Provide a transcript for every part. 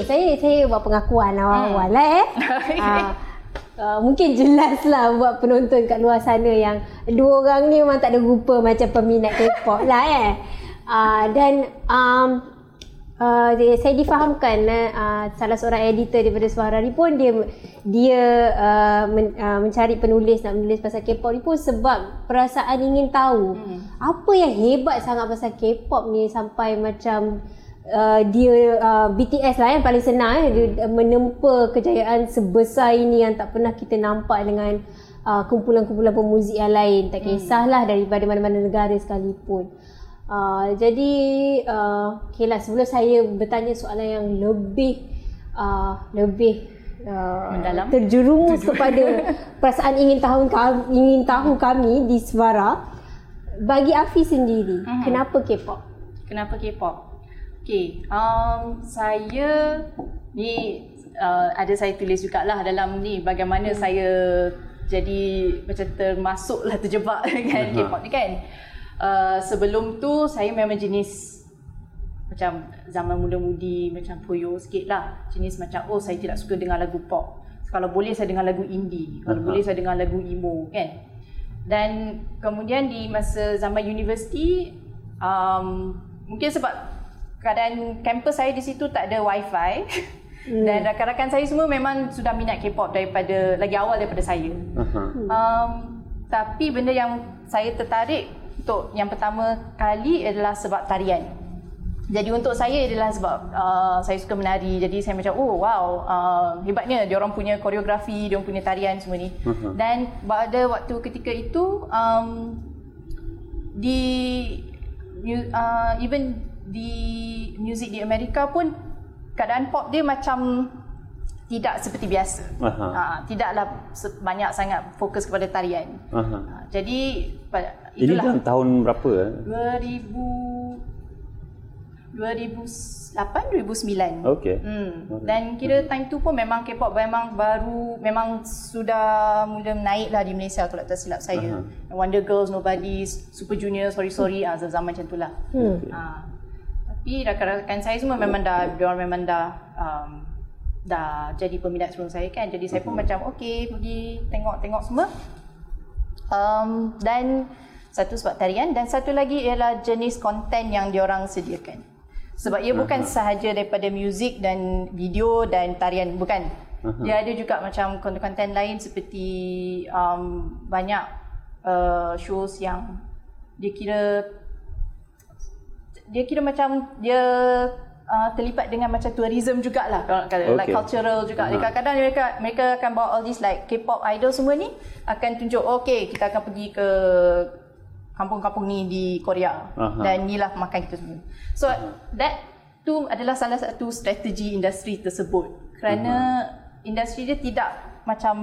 Okay, saya saya buat pengakuan awal-awal lah eh. uh, uh, mungkin jelas lah buat penonton kat luar sana yang dua orang ni memang tak ada rupa macam peminat K-pop lah eh. Uh, dan um, uh, saya difahamkan uh, salah seorang editor daripada Suara ni pun dia dia uh, men, uh, mencari penulis nak menulis pasal K-pop ni pun sebab perasaan ingin tahu hmm. apa yang hebat sangat pasal K-pop ni sampai macam uh, dia uh, BTS lah yang paling senang eh, dia menempa kejayaan sebesar ini yang tak pernah kita nampak dengan uh, kumpulan-kumpulan pemuzik yang lain tak hmm. kisahlah daripada mana-mana negara sekalipun. Uh, jadi uh, okay lah sebelum saya bertanya soalan yang lebih uh, lebih uh, mendalam terjerumus kepada perasaan ingin tahu kami, ingin tahu kami di Suara bagi Afi sendiri uh-huh. kenapa K-pop? Kenapa K-pop? Okay, um, saya ni uh, ada saya tulis juga lah dalam ni bagaimana hmm. saya jadi macam termasuk lah terjebak dengan uh-huh. K-pop ni kan. Uh, sebelum tu saya memang jenis macam zaman muda-mudi macam poyo sikit lah. Jenis macam oh saya tidak suka dengar lagu pop. Kalau boleh saya dengar lagu indie. Kalau uh-huh. boleh saya dengar lagu emo kan. Dan kemudian di masa zaman universiti um, mungkin sebab keadaan kampus saya di situ tak ada wifi hmm. dan rakan-rakan saya semua memang sudah minat K-pop daripada lagi awal daripada saya. Uh-huh. Um, tapi benda yang saya tertarik untuk yang pertama kali adalah sebab tarian. Jadi untuk saya adalah sebab uh, saya suka menari. Jadi saya macam oh wow uh, hebatnya dia orang punya koreografi, dia orang punya tarian semua ni. Uh-huh. Dan pada waktu ketika itu um, di uh, even di muzik di Amerika pun keadaan pop dia macam tidak seperti biasa. Ha, tidaklah banyak sangat fokus kepada tarian. Ha, jadi itulah. Ini tahun berapa? Eh? 2000 2008 2009. Okey. Hmm. Dan kira time tu pun memang K-pop memang baru memang sudah mula naik lah di Malaysia kalau tak silap saya. Uh-huh. Wonder Girls, Nobody, Super Junior, Sorry Sorry ah zaman macam itulah. Hmm. Ha. Tapi rakan-rakan saya semua memang dah dia orang memang dah um, dah jadi peminat sebelum saya kan. Jadi saya pun uh-huh. macam okey pergi tengok-tengok semua. Um, dan satu sebab tarian dan satu lagi ialah jenis konten yang dia orang sediakan. Sebab ia uh-huh. bukan sahaja daripada muzik dan video dan tarian bukan. Uh-huh. Dia ada juga macam konten-konten lain seperti um, banyak uh, shows yang dia kira dia kira macam dia uh, terlibat dengan macam tourism jugalah kalau okay. like cultural juga. Uh-huh. Kadang-kadang mereka mereka akan bawa all these like K-pop idol semua ni akan tunjuk okay kita akan pergi ke kampung-kampung ni di Korea uh-huh. dan inilah makan kita semua. So uh-huh. that tu adalah salah satu strategi industri tersebut kerana uh-huh. industri dia tidak macam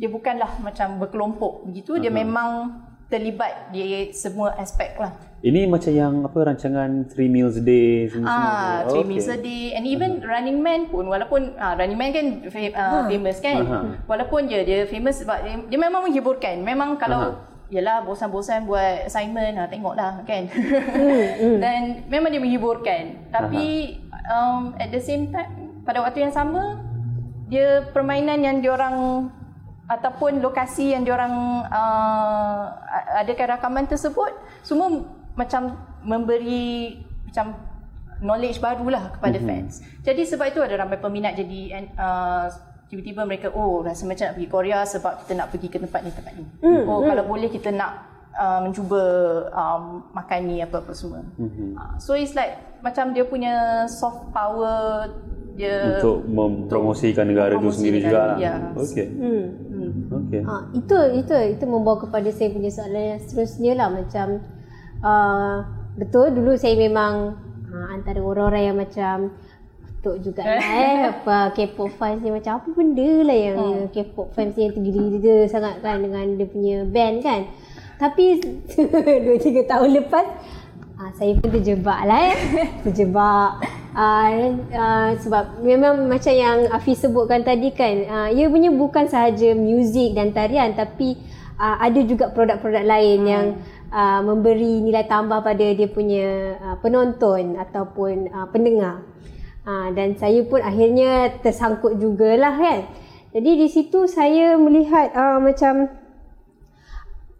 dia bukanlah macam berkelompok begitu uh-huh. dia memang terlibat di semua aspek lah. Ini macam yang apa rancangan three meals a day semua ah, three okay. meals a day and even uh-huh. Running Man pun walaupun ah, Running Man kan fam- uh, famous kan uh-huh. walaupun dia dia famous sebab dia, dia memang menghiburkan memang kalau uh-huh. Yalah bosan-bosan buat assignment ha, Tengoklah kan hmm, hmm. Dan memang dia menghiburkan Tapi uh-huh. um, At the same time Pada waktu yang sama Dia permainan yang diorang Ataupun lokasi yang diorang uh, Adakan rakaman tersebut Semua macam memberi macam knowledge barulah kepada mm-hmm. fans. Jadi sebab itu ada ramai peminat jadi uh, tiba-tiba mereka oh rasa macam nak pergi Korea sebab kita nak pergi ke tempat ni tempat ni. Mm-hmm. Oh kalau boleh kita nak uh, mencuba um, makan ni apa-apa semua. Mm-hmm. Uh, so it's like macam dia punya soft power dia untuk mempromosikan negara itu sendiri juga. Ya. Okey. Hmm. Hmm. Okey. Ha, itu itu itu membawa kepada saya punya soalan yang seterusnya lah macam uh, betul dulu saya memang uh, antara orang-orang yang macam betul juga lah eh apa K-pop fans ni macam apa benda lah yang hmm. K-pop fans ni yang tinggi-tinggi sangat kan dengan dia punya band kan tapi 2-3 tahun lepas uh, saya pun terjebak lah eh terjebak uh, uh, sebab memang macam yang Afi sebutkan tadi kan uh, ia punya bukan sahaja muzik dan tarian tapi uh, ada juga produk-produk lain hmm. yang uh, memberi nilai tambah pada dia punya uh, penonton ataupun uh, pendengar. Ha, dan saya pun akhirnya tersangkut jugalah kan. Jadi di situ saya melihat uh, macam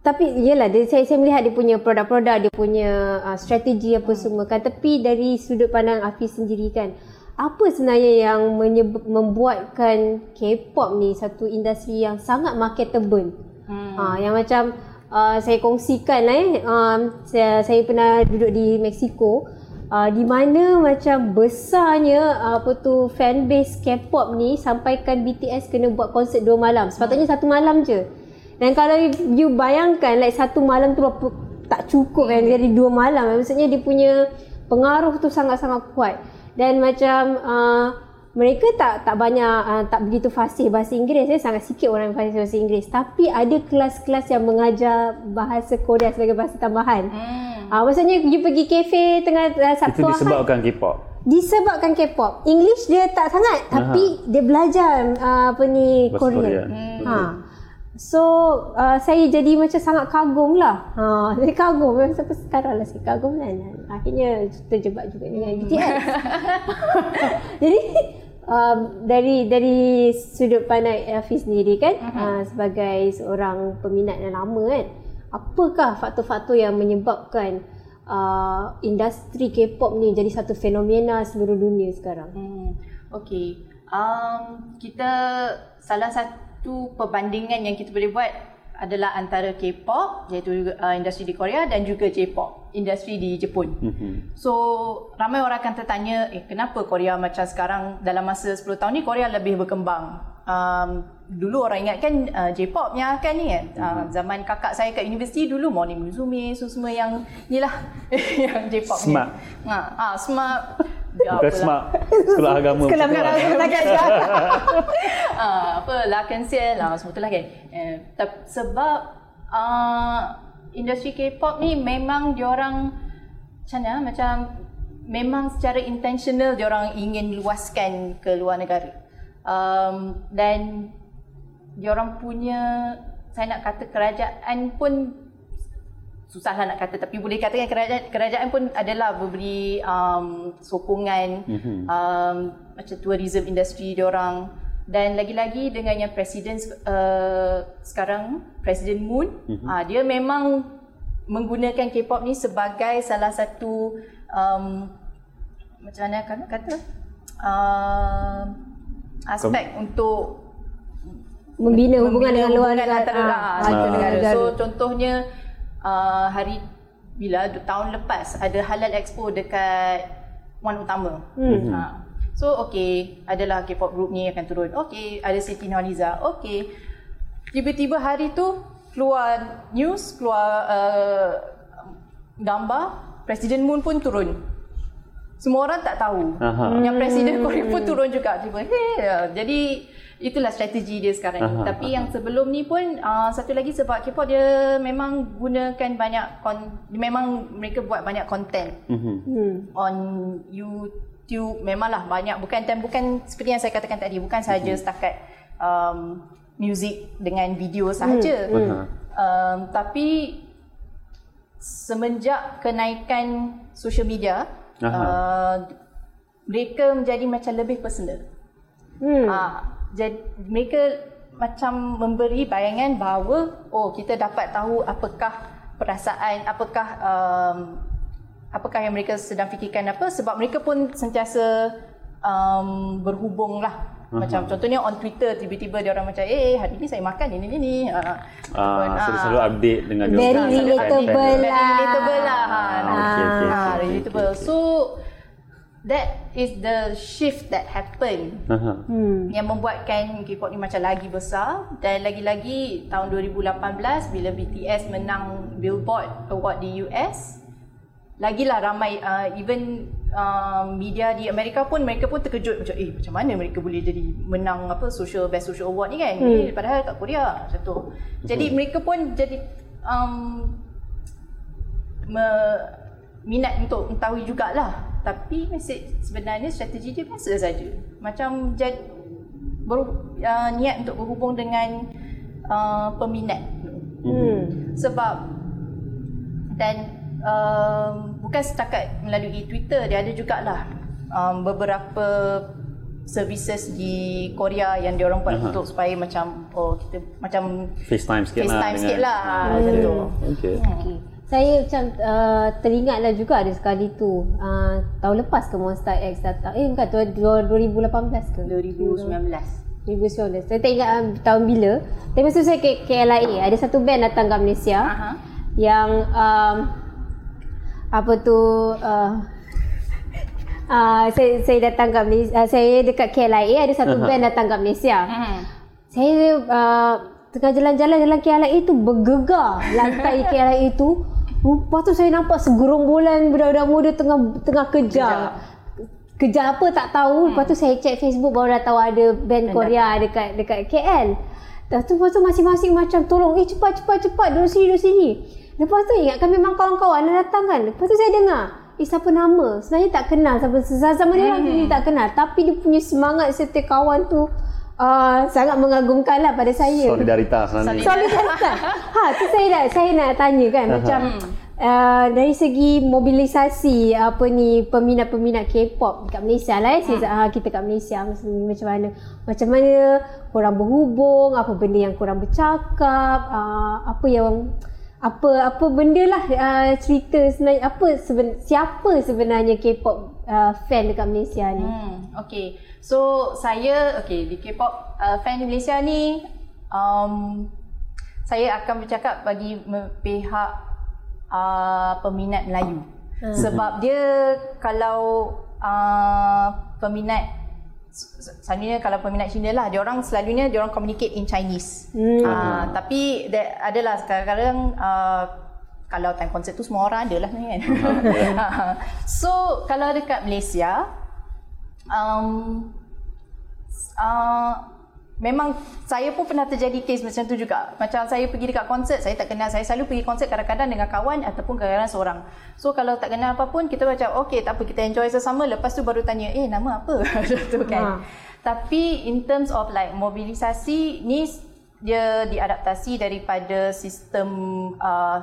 tapi iyalah dia, saya, saya melihat dia punya produk-produk, dia punya uh, strategi apa semua kan. Tapi dari sudut pandang Hafiz sendiri kan, apa sebenarnya yang menyebab, membuatkan K-pop ni satu industri yang sangat marketable? Hmm. Uh, yang macam uh, saya kongsikan lah eh, um, saya, saya pernah duduk di Mexico. Uh, di mana macam besarnya uh, apa tu fanbase K-pop ni sampaikan BTS kena buat konsert dua malam. Sepatutnya satu malam je. Dan kalau you bayangkan like satu malam tu berapa tak cukup kan jadi dua malam. Maksudnya dia punya pengaruh tu sangat-sangat kuat. Dan macam uh, mereka tak tak banyak uh, tak begitu fasih bahasa Inggeris. Ya sangat sikit orang yang fasih bahasa Inggeris. Tapi ada kelas-kelas yang mengajar bahasa Korea sebagai bahasa tambahan. Hmm. uh, maksudnya you pergi kafe tengah uh, Sabtu itu disebabkan K-pop? Disebabkan K-pop. English dia tak sangat tapi Aha. dia belajar uh, apa ni bahasa Korea, Korea. Hmm. ha So uh, saya jadi macam sangat kagum lah. Ha, saya kagum sampai sekarang lah saya kagum kan. Akhirnya terjebak juga dengan hmm. BTS. jadi um, dari dari sudut pandang Elfi sendiri kan uh-huh. uh, sebagai seorang peminat yang lama kan. Apakah faktor-faktor yang menyebabkan uh, industri K-pop ni jadi satu fenomena seluruh dunia sekarang? Hmm. Okay. Um, kita salah satu satu perbandingan yang kita boleh buat adalah antara K-pop iaitu uh, industri di Korea dan juga J-pop industri di Jepun. Mm-hmm. So ramai orang akan tertanya eh kenapa Korea macam sekarang dalam masa 10 tahun ni Korea lebih berkembang. Um, dulu orang ingat kan uh, J-pop yang akan ni kan. Uh, zaman kakak saya kat universiti dulu Morning Musume so semua yang inilah yang J-pop smart. ni. Ha, ah smart Ya, Bukan smart. Sekolah agama Sekolah agama Sekolah agama uh, Apa Lakan sial lah Semua tu lah kan. Eh, Sebab uh, Industri K-pop ni Memang diorang Macam mana Macam Memang secara intentional Diorang ingin luaskan Ke luar negara um, Dan Diorang punya Saya nak kata kerajaan pun susahlah nak kata tapi boleh katakan kerajaan kerajaan pun adalah memberi um, sokongan mm-hmm. um, macam tourism industry dia orang dan lagi-lagi dengan yang presiden uh, sekarang presiden Moon mm-hmm. uh, dia memang menggunakan K-pop ni sebagai salah satu um, macam mana kan kata uh, aspek Kom- untuk membina hubungan dengan luar negara. Ah, ah, so contohnya uh, hari bila tahun lepas ada halal expo dekat Wan Utama. Hmm. Ha. So okay, adalah K-pop group ni akan turun. Okay, ada Siti Nurhaliza. Okay. Tiba-tiba hari tu keluar news, keluar uh, gambar Presiden Moon pun turun. Semua orang tak tahu. Aha. Yang Presiden Korea pun turun juga. Tiba, hey. Jadi itulah strategi dia sekarang ni. Tapi aha. yang sebelum ni pun uh, satu lagi sebab K-pop dia memang gunakan banyak kon, memang mereka buat banyak content mm-hmm. on YouTube memanglah banyak bukan dan bukan seperti yang saya katakan tadi bukan saja mm-hmm. setakat um, music dengan video sahaja. Mm-hmm. Um, tapi semenjak kenaikan social media uh, mereka menjadi macam lebih personal. Hmm. Uh, jadi mereka macam memberi bayangan bahawa oh kita dapat tahu apakah perasaan apakah um, apakah yang mereka sedang fikirkan apa sebab mereka pun sentiasa um, berhubung lah uh-huh. macam contohnya on Twitter tiba-tiba dia orang macam eh hari ni saya makan ini ini ini uh, uh, selalu, selalu update dengan dia very relatable lah. very relatable lah ha, okay, okay, okay, relatable. okay, okay. so that is the shift that happen. Uh-huh. hmm. yang membuatkan K-pop ni macam lagi besar. Dan lagi-lagi tahun 2018 bila BTS menang Billboard Award di US lagilah ramai uh, even uh, media di Amerika pun mereka pun terkejut macam eh macam mana mereka boleh jadi menang apa social best social award ni kan? Hmm. eh, padahal kat Korea macam tu. Jadi mereka pun jadi um, me, minat untuk mengetahui jugalah. Tapi mesej sebenarnya strategi dia biasa saja. Macam jad, ber, uh, niat untuk berhubung dengan uh, peminat. Hmm. sebab dan uh, bukan setakat melalui Twitter dia ada jugalah um, beberapa services di Korea yang dia orang buat uh-huh. untuk supaya macam oh kita macam FaceTime sikit FaceTime lah. FaceTime sikit lah macam tu. Okay. Hmm. okay. Saya macam uh, teringatlah juga ada sekali tu uh, tahun lepas ke Monster X datang. Eh bukan 2018 ke? 2019. 2019. Saya tak ingat um, tahun bila. Tapi masa saya ke KLIA ada satu band datang ke Malaysia uh-huh. yang um, apa tu uh, Uh, saya saya datang kat Malaysia, uh, saya dekat KLIA ada satu uh-huh. band datang kat Malaysia. Uh-huh. Saya uh, tengah jalan-jalan jalan KLIA tu bergegar lantai KLIA tu. Lepas tu saya nampak segerombolan budak-budak muda tengah tengah kejar. Kejar apa tak tahu. Hmm. Lepas tu saya check Facebook baru dah tahu ada band Korea dekat dekat KL. Lepas tu, lepas tu masing-masing macam tolong, eh cepat cepat cepat duduk sini duduk sini. Lepas tu ingatkan memang kawan-kawan yang datang kan. Lepas tu saya dengar, eh siapa nama? Sebenarnya tak kenal siapa sama dia orang hmm. tak kenal tapi dia punya semangat serta kawan tu uh, sangat mengagumkan lah pada saya. Solidaritas nanti. Solidaritas. ha, tu saya nak saya nak tanya kan macam uh, dari segi mobilisasi apa ni peminat-peminat K-pop kat Malaysia lah eh. Hmm. Uh, kita kat Malaysia macam mana macam mana korang berhubung, apa benda yang korang bercakap, uh, apa yang apa apa benda lah uh, cerita sebenarnya apa seben, siapa sebenarnya K-pop uh, fan dekat Malaysia ni. Hmm, okay. So saya okay di K-pop uh, fan di Malaysia ni um, saya akan bercakap bagi pihak uh, peminat Melayu. Hmm. Sebab dia kalau uh, peminat Selalunya kalau peminat Cina lah, dia orang selalunya dia orang communicate in Chinese. Hmm. Uh, tapi there, adalah kadang-kadang uh, kalau time concert tu semua orang ada lah kan. Uh, so kalau dekat Malaysia, um, uh, memang saya pun pernah terjadi case macam tu juga. Macam saya pergi dekat konsert, saya tak kenal. Saya selalu pergi konsert kadang-kadang dengan kawan ataupun kadang-kadang seorang. So kalau tak kenal apa pun, kita macam okay tak apa, kita enjoy sesama. Lepas tu baru tanya, eh nama apa? tu kan. Ha. Tapi in terms of like mobilisasi, ni dia diadaptasi daripada sistem uh,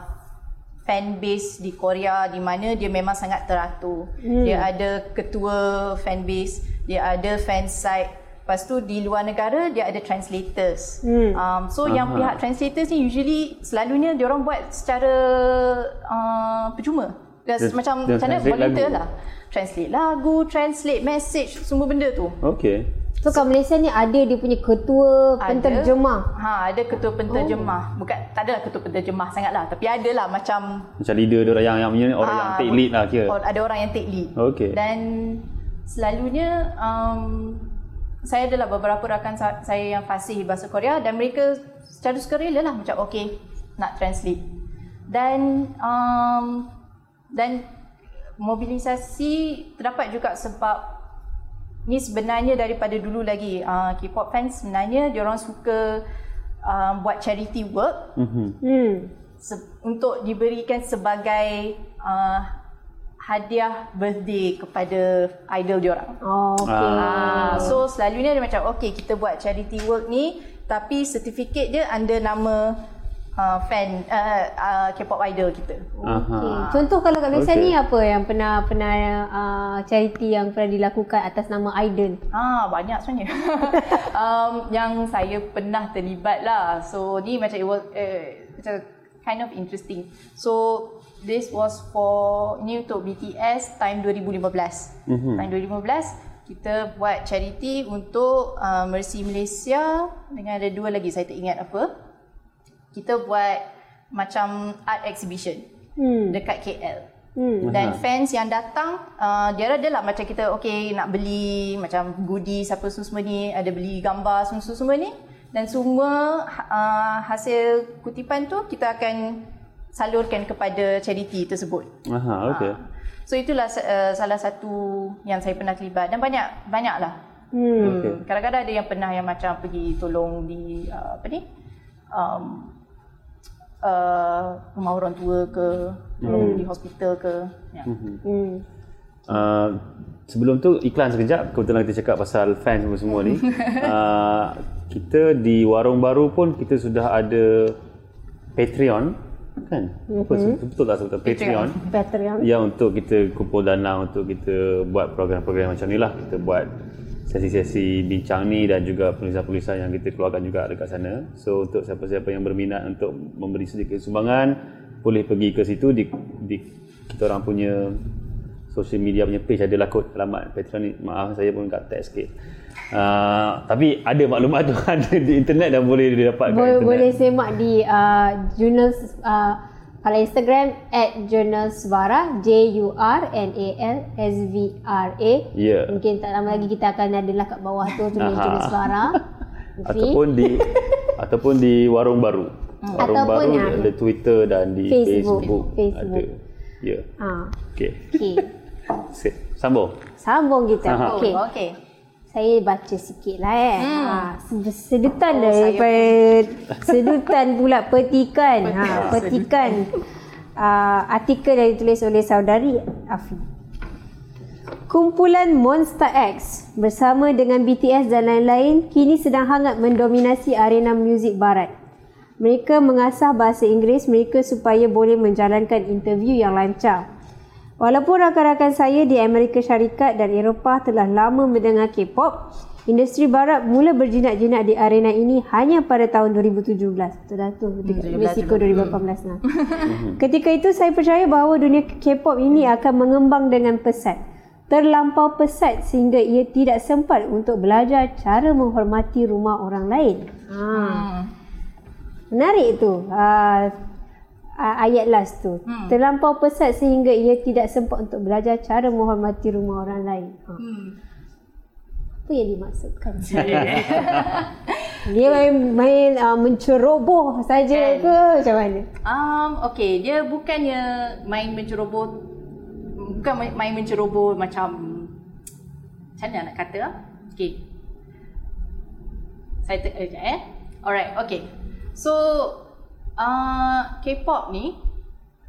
fan base di Korea di mana dia memang sangat teratur. Hmm. Dia ada ketua fan base, dia ada fan site, Lepas tu di luar negara dia ada translators. Hmm. Um, so Aha. yang pihak translators ni usually selalunya dia orang buat secara uh, percuma. Dia, macam macam mana volunteer lah. Translate lagu, translate message, semua benda tu. Okay. So kat Malaysia ni ada dia punya ketua penterjemah. Ha, ada ketua penterjemah. Oh. Bukan tak adalah ketua penterjemah sangatlah, tapi ada lah macam macam leader dia orang yang yang punya orang ha, yang take lead lah kira. Ada orang yang take lead. Okay. Dan selalunya um, saya adalah beberapa rakan saya yang fasih bahasa Korea dan mereka secara sukarela lah macam okay nak translate dan um, dan mobilisasi terdapat juga sebab ni sebenarnya daripada dulu lagi uh, K-pop fans sebenarnya dia orang suka uh, buat charity work mm-hmm. hmm. se- untuk diberikan sebagai uh, hadiah birthday kepada idol dia orang. Oh, okay. Ah, so selalunya dia macam okay kita buat charity work ni tapi sertifikat dia under nama uh, fan uh, uh, K-pop idol kita. Okay. Contoh kalau kat Malaysia okay. ni apa yang pernah pernah uh, charity yang pernah dilakukan atas nama idol? Ah banyak sebenarnya. um, yang saya pernah terlibat lah. So ni macam it was uh, macam kind of interesting. So this was for ini untuk BTS time 2015. Mm-hmm. Time 2015 kita buat charity untuk uh, Mercy Malaysia dengan ada dua lagi saya tak ingat apa. Kita buat macam art exhibition hmm. dekat KL. Hmm. Dan fans yang datang uh, dia ada lah macam kita okay nak beli macam goodies apa semua ni ada beli gambar semua semua ni dan semua uh, hasil kutipan tu kita akan salurkan kepada charity tersebut. Aha, okey. Uh, so itulah uh, salah satu yang saya pernah terlibat dan banyak banyaklah. Hmm. Okay. Kadang-kadang ada yang pernah yang macam pergi tolong di uh, apa ni? Um, uh, rumah orang tua ke, tolong hmm. di hospital ke. Ya. Hmm. Hmm. Uh, sebelum tu iklan sekejap kebetulan kita cakap pasal fans semua semua ni. uh, kita di warung baru pun kita sudah ada Patreon kan? Apa mm-hmm. betul tak sebutan Patreon. Patreon. Ya untuk kita kumpul dana untuk kita buat program-program macam ni lah. Kita buat sesi-sesi bincang ni dan juga penulisan-penulisan yang kita keluarkan juga dekat sana. So untuk siapa-siapa yang berminat untuk memberi sedikit sumbangan boleh pergi ke situ. Di, di kita orang punya social media punya page adalah kod alamat Patreon ni. Maaf saya pun kat tag sikit Uh, tapi ada maklumat tu ada di internet dan boleh didapatkan Boleh, internet. boleh semak di uh, jurnal uh, kalau Instagram at jurnal Svara J U R N A L S V R A. Ya. Mungkin tak lama lagi kita akan adalah kat bawah tu tulis Aha. jurnal Svara. ataupun di ataupun di warung baru. Warung Ataupun baru ada Twitter dan di Facebook. Facebook, Facebook. ada. Ya. ha. Okey. Okey. Sip. Sambung. Sambung kita. Aha. Okey. Oh, okay. Saya baca sikit lah eh. Hmm. Ha, se- sedutan oh, Oh, daripada sedutan pula petikan. Ha, petikan. Uh, artikel yang ditulis oleh saudari Afi. Kumpulan Monster X bersama dengan BTS dan lain-lain kini sedang hangat mendominasi arena muzik barat. Mereka mengasah bahasa Inggeris mereka supaya boleh menjalankan interview yang lancar. Walaupun rakan-rakan saya di Amerika Syarikat dan Eropah telah lama mendengar K-pop, industri barat mula berjinak-jinak di arena ini hanya pada tahun 2017. Betul dah tu, risiko 2018 lah. Ketika itu saya percaya bahawa dunia K-pop ini akan mengembang dengan pesat. Terlampau pesat sehingga ia tidak sempat untuk belajar cara menghormati rumah orang lain. Ha. Menarik tu. Uh, uh, ayat last tu. Hmm. Terlampau pesat sehingga ia tidak sempat untuk belajar cara menghormati rumah orang lain. Ha. Hmm. Apa yang dimaksudkan? Dia main, main uh, menceroboh saja Kan. ke macam mana? Um, okay, dia bukannya main menceroboh bukan main, main menceroboh macam macam mana nak kata? Okay. Saya eh, eh. Alright, okay. So, uh, K-pop ni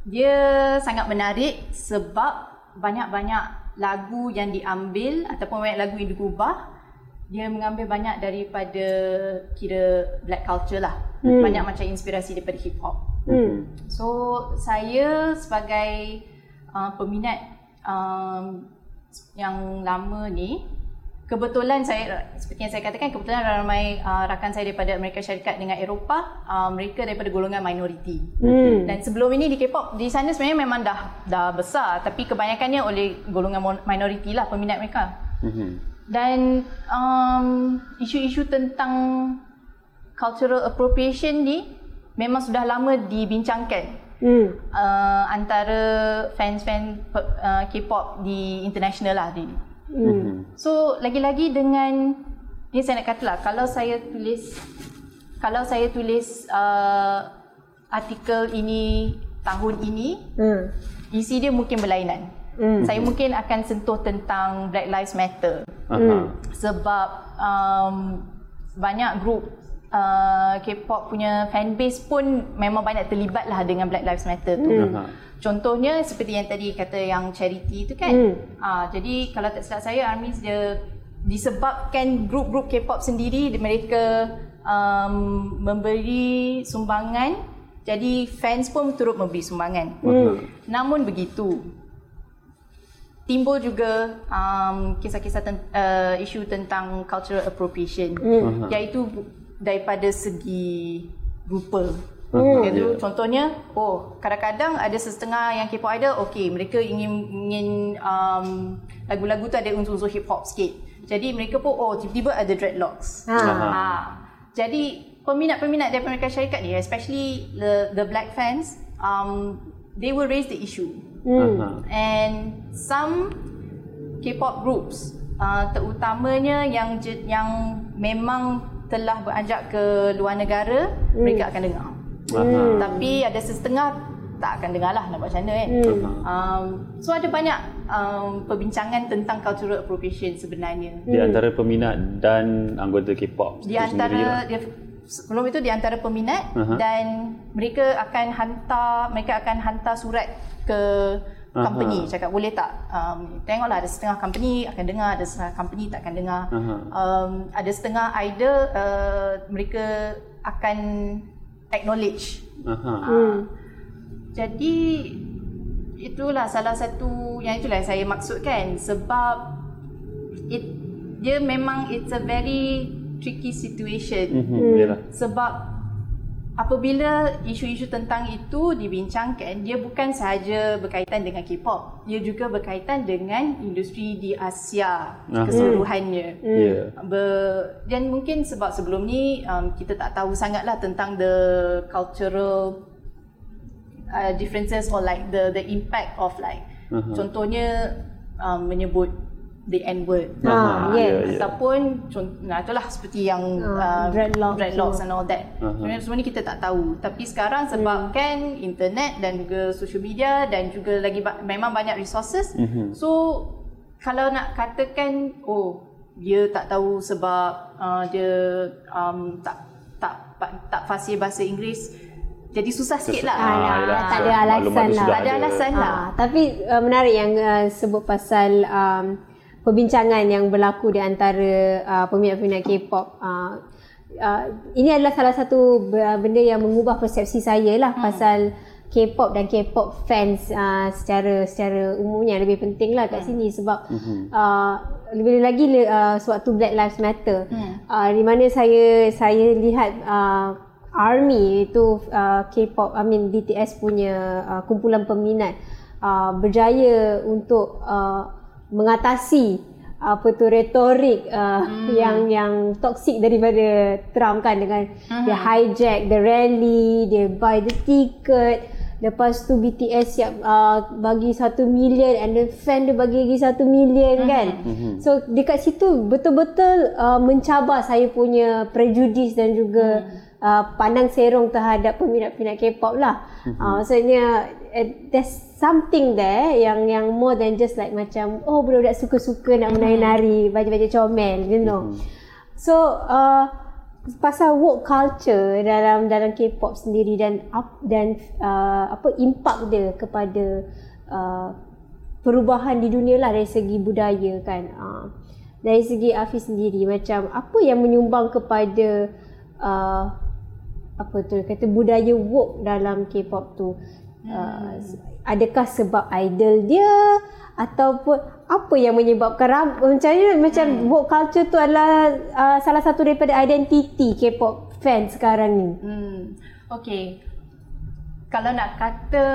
dia sangat menarik sebab banyak-banyak lagu yang diambil ataupun banyak lagu yang diubah dia mengambil banyak daripada kira black culture lah. Hmm. Banyak macam inspirasi daripada hip hop. Hmm. So saya sebagai uh, peminat um, yang lama ni kebetulan saya seperti yang saya katakan kebetulan ramai uh, rakan saya daripada Amerika Syarikat dengan Eropah uh, mereka daripada golongan minoriti. Hmm. Dan sebelum ini di K-pop di sana sebenarnya memang dah dah besar tapi kebanyakannya oleh golongan minoriti lah peminat mereka. Mhm. Dan um, isu-isu tentang cultural appropriation ni memang sudah lama dibincangkan Hmm. uh, antara fans-fans uh, K-pop di international lah Mhm. So lagi-lagi dengan ni saya nak kata lah kalau saya tulis kalau saya tulis uh, artikel ini tahun ini Hmm. isi dia mungkin berlainan. Hmm. Saya mungkin akan sentuh tentang Black Lives Matter Aha. sebab um, banyak grup uh, K-pop punya fanbase pun memang banyak terlibat lah dengan Black Lives Matter tu. Aha. Contohnya seperti yang tadi kata yang charity tu kan. Hmm. Ah jadi kalau tak silap saya Armis dia disebabkan grup-grup K-pop sendiri mereka um, memberi sumbangan jadi fans pun turut memberi sumbangan. Hmm. Namun begitu timbul juga um, kisah-kisah ten, uh, isu tentang cultural appropriation Hmm. iaitu daripada segi rupa. Hmm. Iaitu Ya. contohnya, oh kadang-kadang ada setengah yang K-pop idol, okey mereka ingin ingin um, lagu-lagu tu ada unsur-unsur hip hop sikit. Jadi mereka pun oh tiba-tiba ada dreadlocks. Ha. Ha. Jadi peminat-peminat daripada Amerika Syarikat ni, especially the the black fans, um, they will raise the issue. Hmm. Aha. And some K-pop groups uh, terutamanya yang yang memang telah beranjak ke luar negara, Hmm. mereka akan dengar. Aha. Tapi ada setengah tak akan dengar lah nak buat macam mana kan. Hmm. Um, so ada banyak um, perbincangan tentang cultural appropriation sebenarnya. Di antara peminat dan anggota K-pop Di antara lah. dia, sebelum itu di antara peminat Aha. dan mereka akan hantar mereka akan hantar surat ke company cakap boleh tak um, tengoklah ada setengah company akan dengar ada setengah company tak akan dengar Aha. um, ada setengah idol uh, mereka akan acknowledge Aha. Hmm. jadi itulah salah satu yang itulah saya maksudkan sebab it dia memang it's a very tricky situation. Mhm, Yalah. Sebab apabila isu-isu tentang itu dibincangkan, dia bukan sahaja berkaitan dengan K-pop, dia juga berkaitan dengan industri di Asia Ah. keseluruhannya. Ya. Ber, dan mungkin sebab sebelum ni um, kita tak tahu sangatlah tentang the cultural uh, differences or like the the impact of like Aha. contohnya um, menyebut the N word Ah, Aha, yes. ataupun cont- nah itulah seperti yang Ah, uh, dreadlocks dreadlocks and all that. Aha. Sebenarnya semua ni kita tak tahu. Tapi sekarang sebab kan internet dan juga social media dan juga lagi ba- memang banyak resources. Mhm. So kalau nak katakan oh dia tak tahu sebab uh, dia um, tak tak tak fasih bahasa Inggeris jadi susah sikit lah. Ah, yelah. tak ada alasan lah. Tak ada alasan lah. Ah, tapi uh, menarik yang uh, sebut pasal um, perbincangan yang berlaku di antara uh, peminat-peminat K-pop. Uh, uh, ini adalah salah satu benda yang mengubah persepsi saya lah hmm. pasal K-pop dan K-pop fans uh, secara secara umumnya lebih penting lah kat sini sebab uh, lebih lagi uh, sewaktu Black Lives Matter Hmm. uh, di mana saya saya lihat uh, ARMY itu uh, K-pop I mean BTS punya uh, kumpulan peminat uh, berjaya untuk uh, mengatasi apa tu retorik uh, hmm. yang yang toksik daripada Trump kan dengan hmm. dia hijack the rally, dia buy the ticket, lepas tu BTS siap uh, bagi satu million and the fan dia bagi lagi satu million kan. So dekat situ betul-betul uh, mencabar saya punya prejudice dan juga uh, pandang serong terhadap peminat-peminat K-pop lah. Uh, maksudnya uh, there's something there yang yang more than just like macam oh budak-budak suka-suka nak menari-nari, baju-baju comel, you know. So uh, pasal woke culture dalam dalam K-pop sendiri dan up, dan uh, apa impak dia kepada uh, perubahan di dunia lah dari segi budaya kan. Uh, dari segi Afiz sendiri macam apa yang menyumbang kepada uh, apa tu kata budaya woke dalam K-pop tu. Uh, adakah sebab idol dia ataupun apa yang menyebabkan ram- macam ni macam hmm. woke culture tu adalah uh, salah satu daripada identiti K-pop fans sekarang ni. Hmm. Okay. Kalau nak kata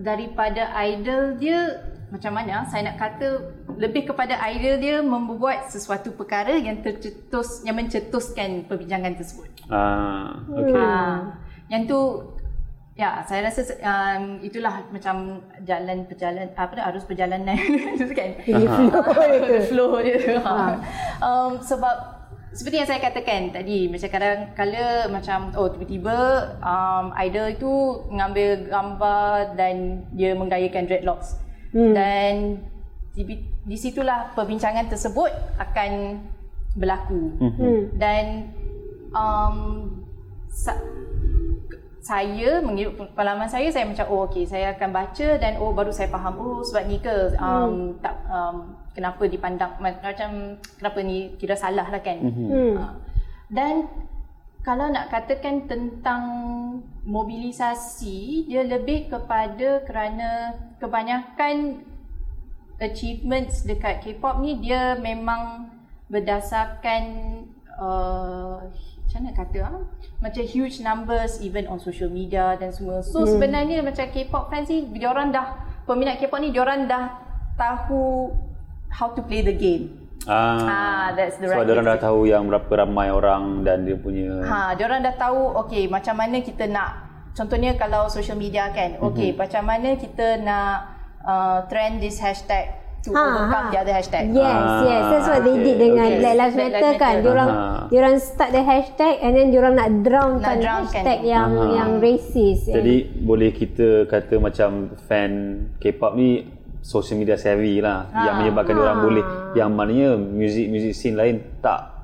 daripada idol dia macam mana saya nak kata lebih kepada idol dia membuat sesuatu perkara yang tercetus yang mencetuskan perbincangan tersebut. Ah, okay. Ah, yang tu ya saya rasa um, itulah macam jalan perjalanan apa dah arus perjalanan tu kan. Ini flow dia tu. dia. um, sebab seperti yang saya katakan tadi macam kadang kala macam oh tiba-tiba um, idol itu mengambil gambar dan dia menggayakan dreadlocks. Hmm. Dan di, di situlah perbincangan tersebut akan berlaku. Hmm. Dan um, sa- saya mengikut pengalaman saya saya macam oh okey saya akan baca dan oh baru saya faham oh sebab ni ke um, tak um, kenapa dipandang macam kenapa ni kira salah lah kan Hmm. uh, dan kalau nak katakan tentang mobilisasi dia lebih kepada kerana kebanyakan achievements dekat K-pop ni dia memang berdasarkan uh, macam mana kata ah? macam huge numbers even on social media dan semua. So hmm. sebenarnya macam K-pop fans ni dia orang dah peminat K-pop ni dia orang dah tahu how to play the game. Ah, Ah, that's the right dia orang dah tahu yang berapa ramai orang dan dia punya Ha, dia orang dah tahu okey macam mana kita nak contohnya kalau social media kan. Okey, macam mana kita nak uh, trend this hashtag to Ha, overcome ha. the other hashtag. Yes, Ah, yes. That's what they okay, did dengan okay. Black Lives Matter kan. Matter. Diorang Aha. diorang start the hashtag and then diorang nak drown Nak kan drown kan. hashtag yang Aha. yang racist. Jadi boleh kita kata macam fan K-pop ni social media savvy lah Ha. yang menyebabkan Ha. orang boleh yang maknanya music-music scene lain tak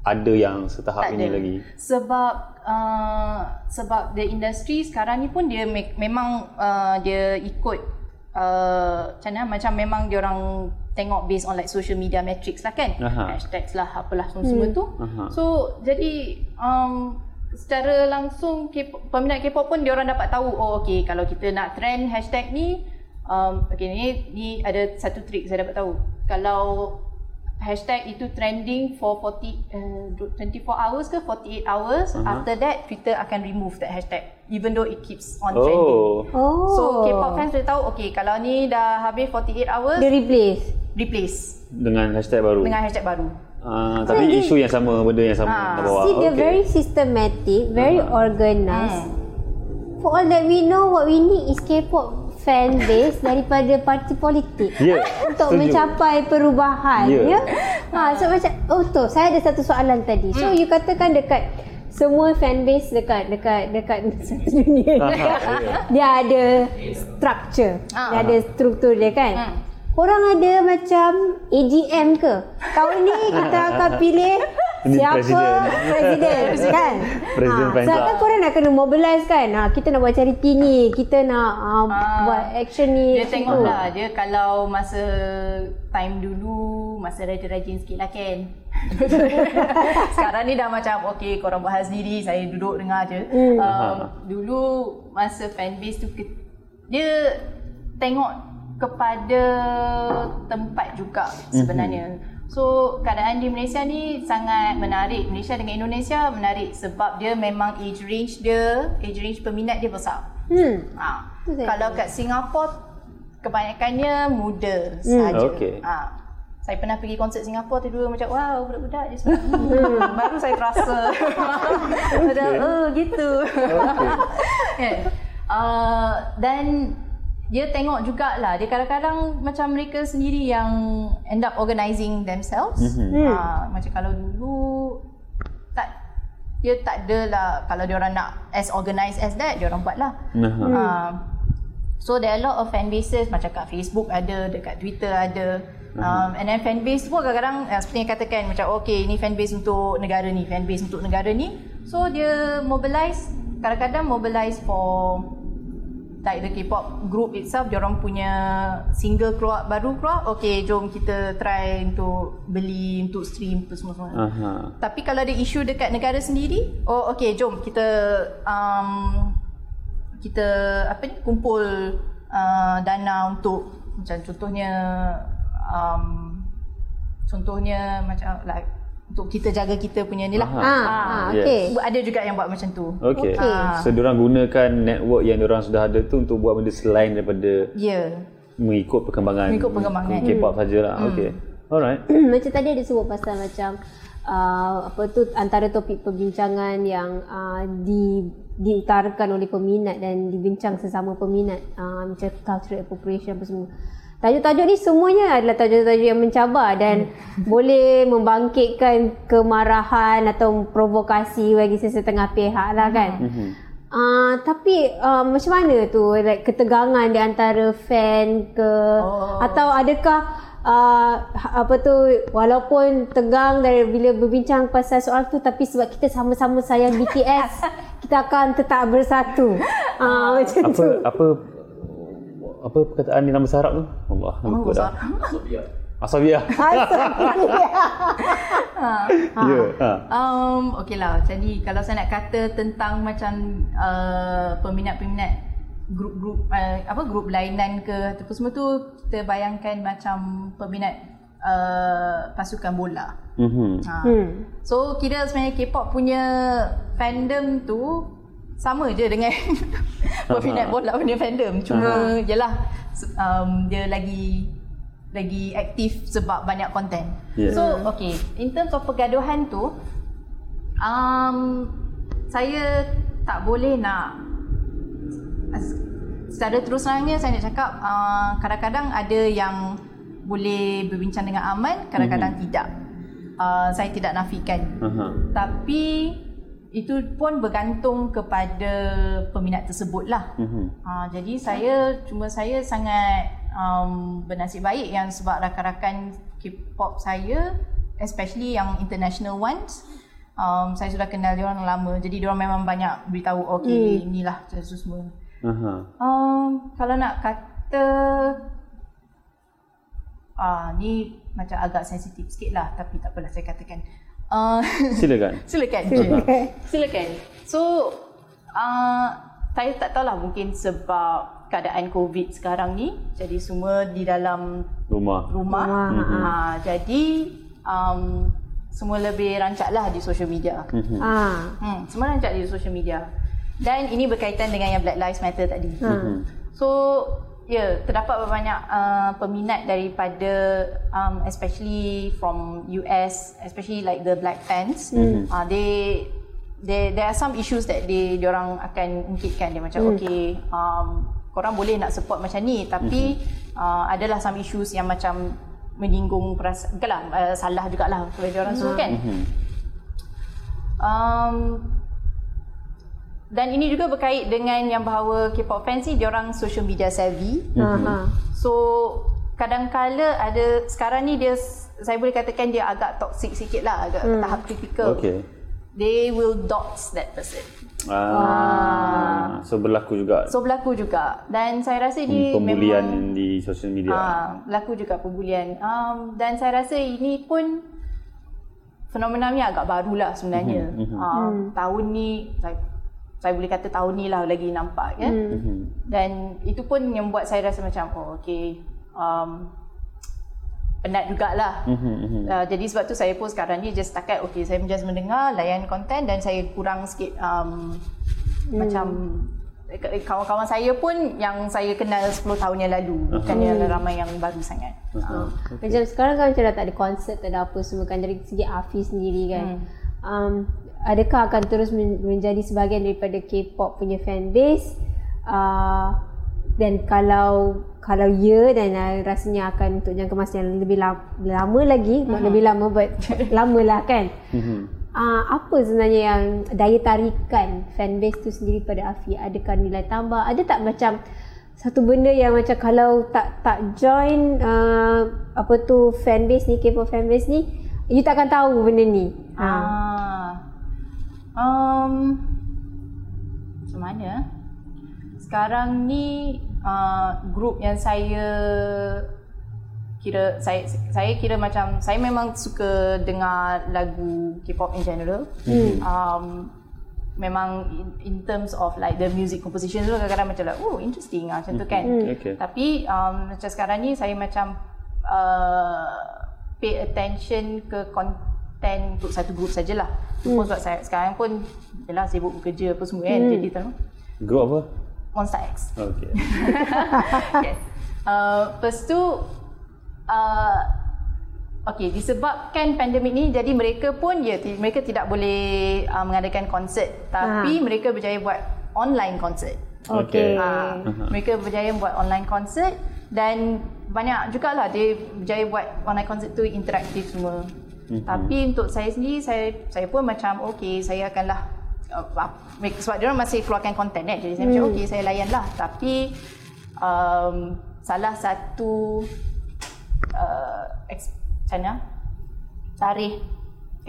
ada yang setahap Tak ini ada. lagi. Sebab uh, sebab the industry sekarang ni pun dia me- memang uh, dia ikut uh, macam mana macam memang dia orang tengok based on like social media metrics lah kan. Aha. Hashtags lah apalah semua, -semua tu. Aha. So jadi um, secara langsung K-pop, peminat K-pop pun dia orang dapat tahu oh okey kalau kita nak trend hashtag ni um, okey ni ni ada satu trik saya dapat tahu kalau hashtag itu trending for 40 uh, 24 hours ke 48 hours uh-huh. after that Twitter akan remove that hashtag even though it keeps on Oh. trending Oh. so K-pop fans boleh tahu okey kalau ni dah habis 48 hours Dia replace. replace Dengan hashtag baru. dengan hashtag baru Ah, tapi isu yang sama, benda yang sama Ah. nak bawa. See, they're Okey. very systematic, very organized. For all that we know, what we need is K-pop fan base daripada parti politik. Ya, Untuk setuju. mencapai perubahan. Ya. Ya. Ha, so macam, oh tu, saya ada satu soalan tadi. So, you katakan dekat semua fan base dekat dekat dekat satu dunia ni, ya. dia ada structure. Ah. Dia ada struktur dia kan. Hmm. Korang ada macam AGM ke? Tahun ni kita akan pilih Ini siapa presiden. presiden kan? Presiden ha, sebab kan korang nak kena mobilize kan? Ha, kita nak buat charity ni, kita nak uh, Ah. buat action ni. Dia action tengok tu. lah dia kalau masa time dulu masa rajin-rajin sikit lah kan. Sekarang ni dah macam okay korang buat hal sendiri saya duduk dengar je. Hmm. Um, dulu masa fanbase tu ke- dia tengok kepada tempat juga sebenarnya. So keadaan di Malaysia ni sangat menarik. Malaysia dengan Indonesia menarik sebab dia memang age range dia, age range peminat dia besar. Hmm. Ha. Tu Kalau kat Singapura kebanyakannya muda Hmm. sahaja. Okey. Ha. Saya pernah pergi konsert Singapura tiba macam wow budak-budak je semua. Hmm. Baru saya terasa. Macam oh gitu. Kan? Uh, dan dia tengok jugalah dia kadang-kadang macam mereka sendiri yang end up organising themselves. Mhm. Ha, macam kalau dulu tak dia tak ada lah kalau dia orang nak as organised as that dia orang buat lah. Nah. Uh, so there are a lot of fan bases macam kat Facebook ada, dekat Twitter ada. Um, and then fan base pun kadang-kadang uh, seperti yang katakan macam okay ni fan base untuk negara ni, fan base untuk negara ni. So dia mobilize kadang-kadang mobilize for like the K-pop group itself dia orang punya single keluar baru keluar okay jom kita try untuk beli untuk stream apa semua semua Aha. tapi kalau ada isu dekat negara sendiri, oh okey jom kita um, kita apa ni kumpul uh, dana untuk macam contohnya um, contohnya macam like untuk kita jaga kita punya ni lah. Aha. Ah, Ah, ah, yes. okey. Ada juga yang buat macam tu. Okey. Okey. So diorang gunakan network yang diorang sudah ada tu untuk buat benda selain daripada Ya. Yeah. mengikut perkembangan Mengikut perkembangan. K-pop sajalah. Okey. Alright. macam tadi ada sebut pasal macam uh, apa tu antara topik perbincangan yang uh, di diutarakan oleh peminat dan dibincang sesama peminat uh, macam cultural appropriation apa semua. Tajuk-tajuk ni semuanya adalah tajuk-tajuk yang mencabar dan boleh membangkitkan kemarahan atau provokasi bagi sesetengah pihak lah kan. Mhm. Uh, tapi uh, macam mana tu like ketegangan di antara fan ke Oh. atau adakah uh, apa tu walaupun tegang dari bila berbincang pasal soal tu tapi sebab kita sama-sama sayang BTS kita akan tetap bersatu. Uh, macam Apa tu. apa apa perkataan ni nama sarap tu? Allah, nama Oh, dah. besar. Asabiah. Ya. Ha. Um, okay lah. Jadi kalau saya nak kata tentang macam uh, peminat-peminat grup-grup uh, apa grup lainan ke ataupun semua tu kita bayangkan macam peminat uh, pasukan bola. Mhm. Ha. Hmm. So kira sebenarnya K-pop punya fandom tu sama je dengan peminat bola punya fandom. Cuma yalah um, dia lagi lagi aktif sebab banyak konten. Yeah. So okay, in terms of pergaduhan tu um, saya tak boleh nak secara terus terangnya saya nak cakap uh, kadang-kadang ada yang boleh berbincang dengan aman, kadang-kadang mm-hmm. tidak. Uh, saya tidak nafikan. Aha. Tapi itu pun bergantung kepada peminat tersebut lah. Mhm. Uh, jadi saya cuma saya sangat um, bernasib baik yang sebab rakan-rakan K-pop saya especially yang international ones um, saya sudah kenal dia orang lama jadi dia orang memang banyak beritahu okey hmm. inilah sesuatu semua. Aha. Um, kalau nak kata ah ni macam agak sensitif sikit lah tapi tak apalah saya katakan Uh, Silakan. silakan. silakan. So, uh, saya tak tahulah mungkin sebab keadaan COVID sekarang ni, jadi semua di dalam Rumah. rumah. Rumah, Uh, jadi, um, semua lebih rancak lah di social media. Ah. Hmm, semua rancak di social media. Dan ini berkaitan dengan yang Black Lives Matter tadi. Ha. So, ya, yeah, terdapat banyak uh, peminat daripada um, especially from US, especially like the black fans. Hmm. Uh, they there there are some issues that they orang akan ungkitkan dia macam Hmm. okay um, korang boleh nak support macam ni tapi uh, adalah some issues yang macam menyinggung perasaan bukanlah uh, salah jugalah kalau dia orang suruh kan um, dan ini juga berkait dengan yang bahawa K-pop fans ni diorang social media savvy. Ha. So kadang-kala ada sekarang ni dia saya boleh katakan dia agak toxic sikit lah, agak Hmm. tahap kritikal. Okay. They will dox that person. Ah, so berlaku juga So berlaku juga dan saya rasa ini pembulian memang di social media. Ah, berlaku juga pembulian. Um, dan saya rasa ini pun fenomena ni agak barulah sebenarnya. Mhm, Um, tahun ni saya, saya boleh kata tahun ni lah lagi nampak kan. Mhm. Dan itu pun yang buat saya rasa macam oh okey um, penat jugalah. Mhm, mhm. Uh, jadi sebab tu saya pun sekarang ni just setakat okay saya just mendengar layan konten dan saya kurang sikit um, hmm. macam eh, kawan-kawan saya pun yang saya kenal 10 tahun yang lalu bukan yang ramai yang baru sangat. Uh, Macam sekarang kan macam dah tak ada konsert, tak ada apa semua kan dari segi Afi sendiri kan. Hmm. Um, adakah akan terus men- menjadi sebahagian daripada K-pop punya fan base? Uh, dan kalau kalau ya dan uh, rasanya akan untuk jangka masa yang lebih lama, lama lagi, Hmm. uh lebih lama but lama lah kan. Mhm. Uh, apa sebenarnya yang daya tarikan fanbase tu sendiri pada Afi? Adakah nilai tambah? Ada tak macam satu benda yang macam kalau tak tak join uh, apa tu fanbase ni K-pop fanbase ni you tak akan tahu benda ni. Ha. Ah. Um, macam mana? Sekarang ni uh, grup yang saya kira saya saya kira macam saya memang suka dengar lagu K-pop in general. Hmm. Um, memang in, in terms of like the music composition tu kadang-kadang macam like oh interesting ah macam tu kan. Hmm. Okay. Tapi um, macam sekarang ni saya macam uh, pay attention ke content untuk satu group sajalah. Hmm. Pun sebab saya sekarang pun jelah sibuk bekerja apa semua kan. Hmm. Jadi tahu Group apa? Monster X. Okay. yes. Uh, lepas tu uh, Okay, disebabkan pandemik ni jadi mereka pun ya ti- mereka tidak boleh uh, mengadakan konsert tapi mereka berjaya buat online konsert. Okay. Ha, mereka berjaya buat online konsert dan banyak jugalah dia berjaya buat online konsert tu interaktif semua. Mm-hmm. Tapi untuk saya sendiri saya saya pun macam okey saya akanlah uh, sebab dia orang masih keluarkan konten kan. Jadi saya macam okey saya layanlah tapi um, salah satu uh, ex, macam mana? Tarikh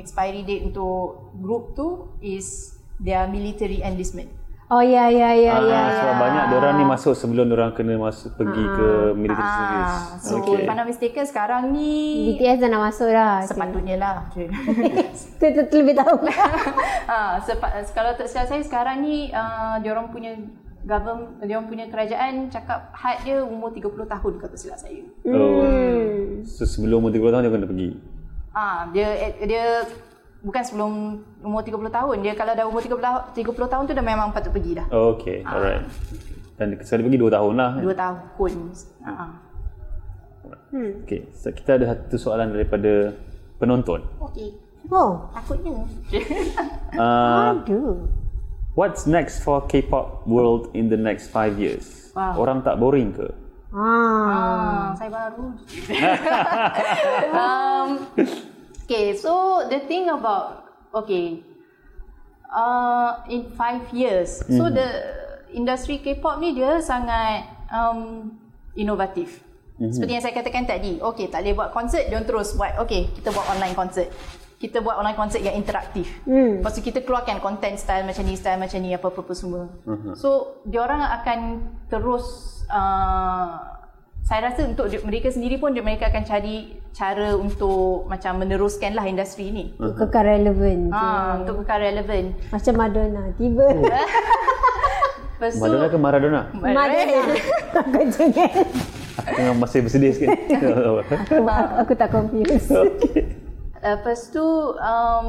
expiry date untuk group tu is their military enlistment. Oh ya ya ya Ah, ya. sebab banyak orang ni masuk sebelum orang kena masuk pergi ke military service. Ah, so okay. if I'm not mistaken sekarang ni BTS dah nak masuk dah. sepatutnya lah. Tu lebih tahu. ah, sepa, kalau tak silap saya sekarang ni uh, dia orang punya government dia orang punya kerajaan cakap had dia umur 30 tahun kalau tak silap saya. Oh. Hmm. So sebelum umur 30 tahun dia kena pergi. Ah, dia dia bukan sebelum umur 30 tahun. Dia kalau dah umur 30 tahun 30 tahun tu dah memang patut pergi dah. Oh, okay. Alright. Dan sekali pergi 2 tahun lah. kan? 2 tahun. Ah. Hmm. Okay. So, kita ada satu soalan daripada penonton. Okey. Oh, Takutnya. Uh, aduh. what's next for K-pop world in the next 5 years? Wow. Orang tak boring ke? Ah. Ah, saya baru. um, okay, so the thing about okay, uh, in five years, so the industry K-pop ni dia sangat um, inovatif. Seperti yang saya katakan tadi, okay tak boleh buat konsert, dia terus buat, okay kita buat online konsert. Kita buat online konsert yang interaktif. Hmm. Lepas tu kita keluarkan content style macam ni, style macam ni, apa-apa semua. So, diorang akan terus uh, saya rasa untuk mereka sendiri pun dia- mereka akan cari cara untuk macam meneruskan lah industri ni. Untuk kekal relevan. Ha, untuk kekal relevan. Macam Madonna. Tiba. Lepas tu Madonna ke Maradona? Madonna. Aku jangan. Tengah masih bersedia sikit. Aku, aku tak confused. Lepas tu um,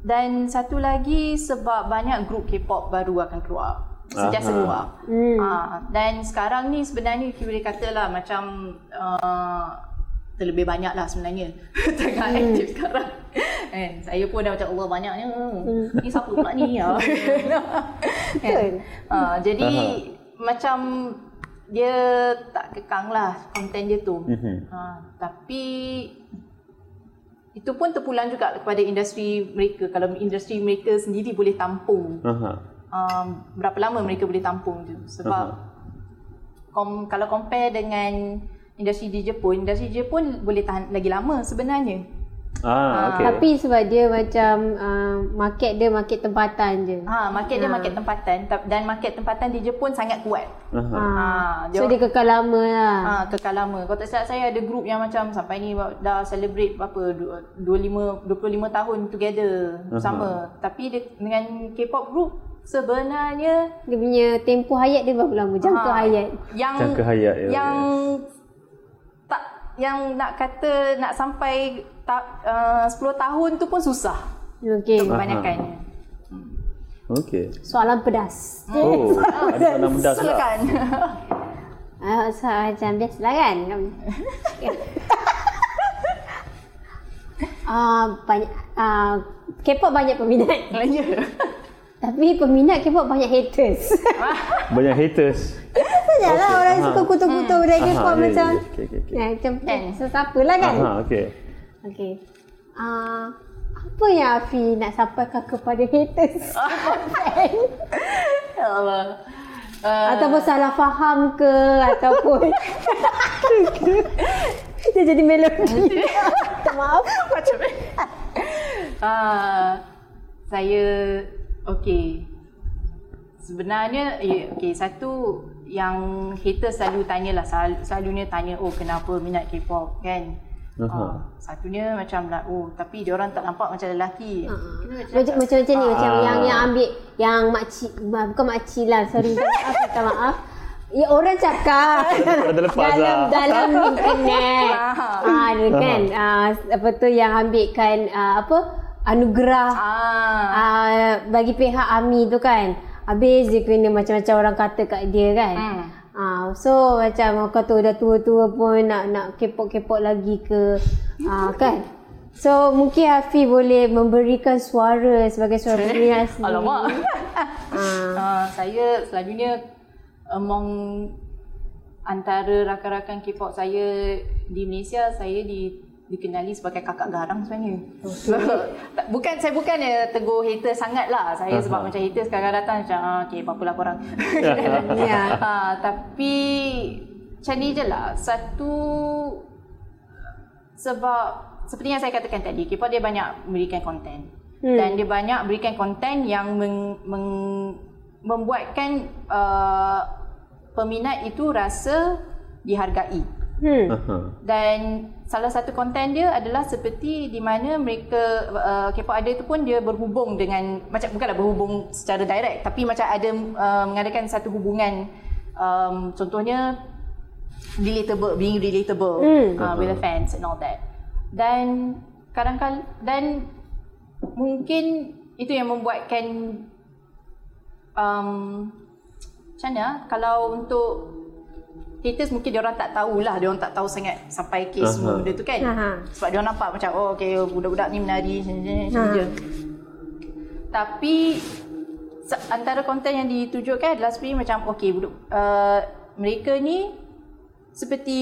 dan satu lagi sebab banyak grup K-pop baru akan keluar. Sentiasa Aha. keluar. Hmm. Ah, dan sekarang ni sebenarnya kita boleh katalah macam uh, terlebih banyak lah sebenarnya tengah Hmm. aktif sekarang. kan? Saya pun dah macam Allah banyaknya. Hmm. Ni siapa pula ni? Kan? Ah, jadi macam dia tak kekang lah konten dia tu. Ha, tapi itu pun terpulang juga kepada industri mereka. Kalau industri mereka sendiri boleh tampung, Aha. Um, berapa lama mereka boleh tampung tu. Sebab kom, kalau compare dengan industri di Jepun, industri di Jepun boleh tahan lagi lama sebenarnya. Ah, okey. Tapi sebab dia macam uh, market dia market tempatan je. Ha, market dia market tempatan Ta- dan market tempatan di Jepun sangat kuat. Aha. Ha, So dia kekal lama lah. Ha, kekal lama. Kalau tak silap saya ada grup yang macam sampai ni dah celebrate berapa du- 25 25 tahun together bersama. Tapi dia, dengan K-pop group sebenarnya Dia punya tempoh hayat dia berapa lama? Jangka Ha. hayat. yang Jangka hayat dia, yang tak yang nak kata nak sampai tak uh, 10 tahun tu pun susah Okey. kebanyakannya. Okey. Soalan pedas. Oh, ada soalan mudah pula. Silakan. Ah, so, macam biasalah kan. Ah, banyak ah, K-pop banyak peminat. Ya. Tapi peminat K-pop banyak haters. Banyak haters. Sajalah Okey, orang aha. suka kutu-kutu budak Aha, K-pop ya, ya, macam. ya. Okey, okey, okey. Nah, macam Kan? sesiapa lah kan. Aha, okey. Okey. Ah, apa yang Afi nak sampaikan kepada haters? K-pop fan? Ya Allah. Uh, ataupun salah faham ke ataupun dia jadi melodi. Maaf. macam ni. Ah, saya okey. Sebenarnya ya, okey satu yang hater selalu tanyalah selalu, selalunya tanya oh kenapa minat K-pop kan. Aha. Uh, satunya macam lah oh tapi dia orang tak nampak macam lelaki. Ah. Kita Macam macam macam ni macam Ah. yang yang ambil yang makcik ma- bukan makcik lah sorry minta maaf minta maaf. Ya orang cakap lepas dalam lah. dalam internet. ah kan ah, apa tu yang ambilkan ah, apa anugerah ah ah, bagi pihak AMI tu kan. Habis dia kena macam-macam orang kata kat dia kan. Hmm. Ah, so macam kau tu dah tua-tua pun nak nak kepok-kepok lagi ke ah, kan. So mungkin Hafi boleh memberikan suara sebagai suara peminat sendiri. Alamak. Ah, uh, saya selalunya among antara rakan-rakan K-pop saya di Malaysia saya di dikenali sebagai kakak garang sebenarnya. So, tak- bukan saya bukan ya tegur hater sangat lah. Saya sebab macam hater sekarang datang macam ah, okay apa apalah korang. Ya. ha, tapi macam ni je lah. Satu sebab seperti yang saya katakan tadi, K-pop dia banyak memberikan konten. Hmm. Dan dia banyak berikan konten yang meng, meng, membuatkan uh, peminat itu rasa dihargai. hmm. Aha. Dan salah satu konten dia adalah seperti di mana mereka uh, K-pop idol itu pun dia berhubung dengan macam bukanlah berhubung secara direct tapi macam ada uh, mengadakan satu hubungan um, contohnya relatable being relatable Hmm. uh, with the fans and all that. Dan kadang-kadang dan mungkin itu yang membuatkan um, macam mana kalau untuk haters mungkin dia orang tak tahulah dia orang tak tahu sangat sampai kes Aha. semua benda tu kan Aha. sebab dia orang nampak macam oh okey budak-budak ni menari macam je tapi antara konten yang ditujukan adalah sebenarnya macam okey budak uh, mereka ni seperti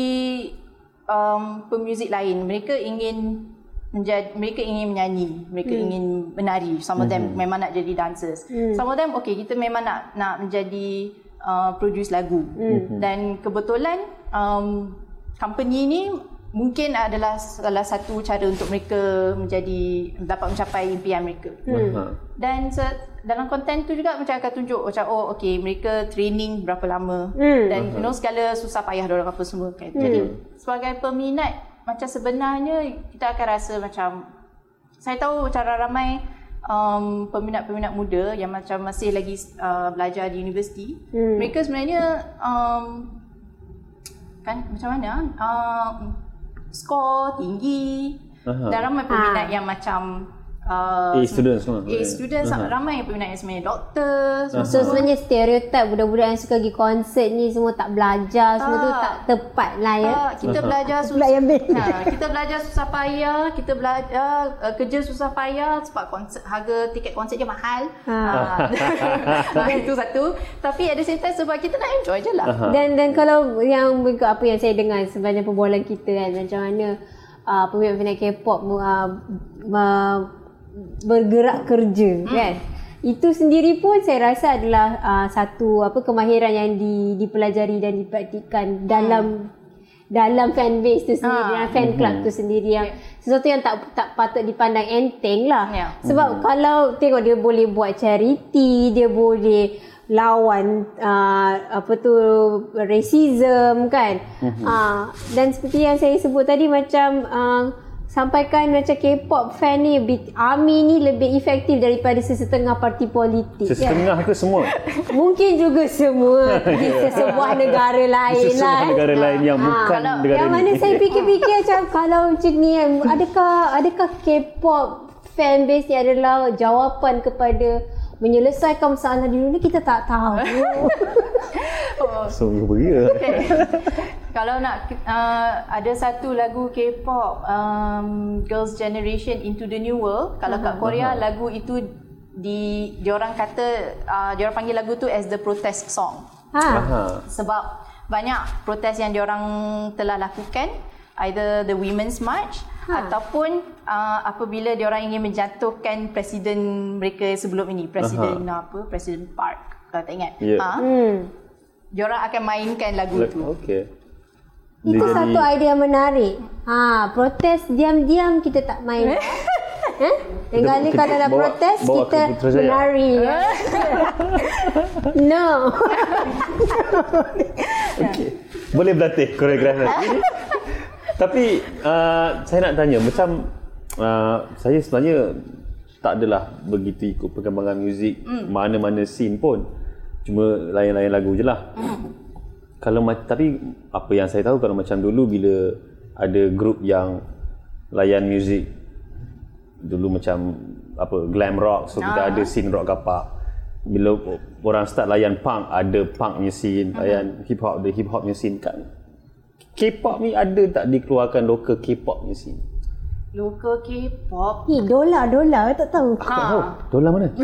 um, pemuzik lain mereka ingin menjadi mereka ingin menyanyi mereka hmm. ingin menari some of them memang nak jadi dancers Hmm. some of them okey kita memang nak nak menjadi uh, produce lagu Hmm. dan kebetulan um, company ni mungkin adalah salah satu cara untuk mereka menjadi dapat mencapai impian mereka. Hmm. Dan se- dalam konten tu juga macam akan tunjuk macam oh okey mereka training berapa lama Hmm. dan you know segala susah payah orang apa semua kan. Jadi sebagai peminat macam sebenarnya kita akan rasa macam saya tahu cara ramai um, peminat-peminat muda yang macam masih lagi uh, belajar di universiti Hmm. mereka sebenarnya um, kan macam mana um, skor tinggi Aha. dan ramai peminat Ha. yang macam uh, A students semua. A students Aha. ramai yang peminat yang sebenarnya doktor semua So sebenarnya stereotip budak-budak yang suka pergi konsert ni semua tak belajar, semua tu Ah. tak tepat lah ya. Ah, kita belajar Pula susah yang ha, kita belajar susah payah kita belajar uh, kerja susah payah sebab konsert harga tiket konsert dia mahal Ha. ha. itu satu tapi at the same time sebab kita nak enjoy je lah Aha. Dan dan kalau yang mengikut apa yang saya dengar sebenarnya perbualan kita kan macam mana uh, peminat-peminat K-pop uh, uh, bergerak kerja Hmm. kan. Itu sendiri pun saya rasa adalah uh, satu apa kemahiran yang di, dipelajari dan dipraktikkan dalam dalam fan base tu sendiri, Ah. dalam fan club tu sendiri yang sesuatu yang tak tak patut dipandang enteng lah. Ya. Sebab kalau tengok dia boleh buat charity, dia boleh lawan uh, apa tu racism kan. Uh, dan seperti yang saya sebut tadi macam uh, sampaikan macam K-pop fan ni ARMY ni lebih efektif daripada sesetengah parti politik. Sesetengah ke semua? Mungkin juga semua di sebuah negara lain Sesebuah lah. negara lain yang Ah, bukan kalau- negara yang ni. mana saya fikir-fikir macam kalau macam ni kan, adakah adakah K-pop fan base ni adalah jawapan kepada menyelesaikan masalah di dunia kita tak tahu. oh, Sungguh beria. okay. kalau nak uh, ada satu lagu K-pop um, Girls Generation Into the New World kalau kat Korea lagu itu di diorang kata uh, diorang panggil lagu tu as the protest song ha. Aha. sebab banyak protes yang diorang telah lakukan either the women's march Ha. ataupun uh, apabila diorang ingin menjatuhkan presiden mereka sebelum ini presiden apa presiden Park kalau tak ingat Ya. ha Hmm. diorang akan mainkan lagu tu Okey. Itu satu idea yang menarik. Ha, protes diam-diam kita tak main. Eh? Lain kali kita kalau nak bawa- protes bawa kita Putrajaya. menari. no. Okey. Boleh berlatih koreografi. Tapi uh, saya nak tanya macam uh, saya sebenarnya tak adalah begitu ikut perkembangan muzik Hmm. mana-mana scene pun. Cuma lain-lain lagu je lah. Kalau ma- tapi apa yang saya tahu kalau macam dulu bila ada grup yang layan muzik dulu macam apa glam rock so kita Ah. ada scene rock kapak bila orang start layan punk ada punk punya scene layan hip hop ada hip hop punya scene kan K-pop ni ada tak dikeluarkan local K-pop punya scene local K-pop? Ni dolar dolar tak tahu. oh ha dolar mana?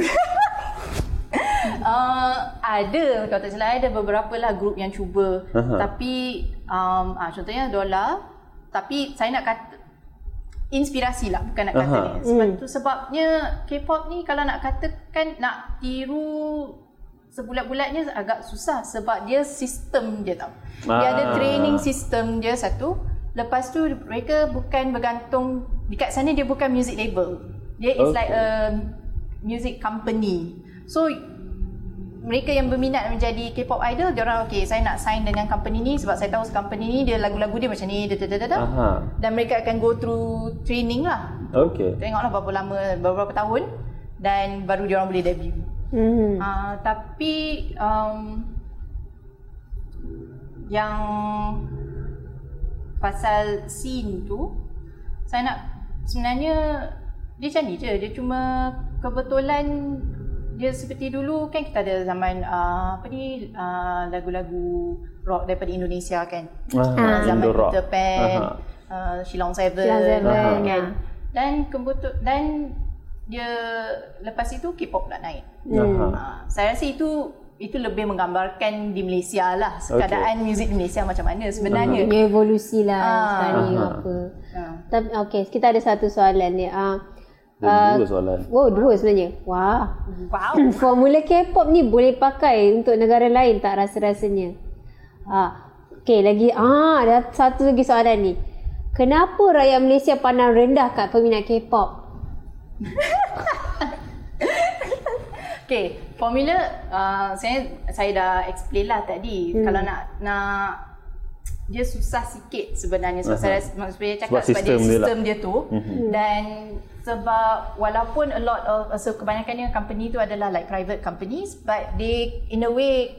Uh, ada kalau tak salah ada beberapa lah grup yang cuba. Aha. tapi um, ah, contohnya Dola tapi saya nak kata inspirasi lah bukan nak kata Aha. ni sebab tu sebabnya K-pop ni kalau nak katakan nak tiru sebulat-bulatnya agak susah sebab dia sistem dia tau. Dia ada Ah. training sistem dia satu. Lepas tu mereka bukan bergantung dekat sana dia bukan music label. Dia is Okay. like a music company. So mereka yang berminat menjadi K-pop idol dia orang okay saya nak sign dengan company ni sebab saya tahu company ni dia lagu-lagu dia macam ni da, da, da, da, dan mereka akan go through training lah. Okey tengoklah berapa lama beberapa tahun dan baru dia orang boleh debut Hmm. uh, tapi um, yang pasal scene tu saya nak sebenarnya dia macam ni je dia cuma kebetulan dia seperti dulu kan kita ada zaman uh, apa ni uh, lagu-lagu rock daripada Indonesia kan aha zaman Indo rock Peter Pan Aha. uh, Shillong Seven, Shillong Seven, uh, ya. kan dan kebetul dan dia lepas itu K-pop pula naik aha uh, saya rasa itu itu lebih menggambarkan di Malaysia lah keadaan muzik di Malaysia macam mana sebenarnya Punya evolusi lah Ah. sekarang Aha. apa. uh, Tapi okey, kita ada satu soalan ni. Ah Ada dua soalan Oh, dua sebenarnya. Wah. wow Formula K-pop ni boleh pakai untuk negara lain tak rasa-rasanya? Ah, okey lagi ah ada satu lagi soalan ni. kenapa rakyat Malaysia pandang rendah kat peminat K-pop? Okay, formula uh, saya saya dah explain lah tadi. Hmm. Kalau nak nak dia susah sikit sebenarnya sebab uh-huh. saya maksudnya cakap sebab, sebab dia sistem dia, dia tu uh-huh. dan sebab walaupun a lot of so kebanyakannya company tu adalah like private companies but they in a way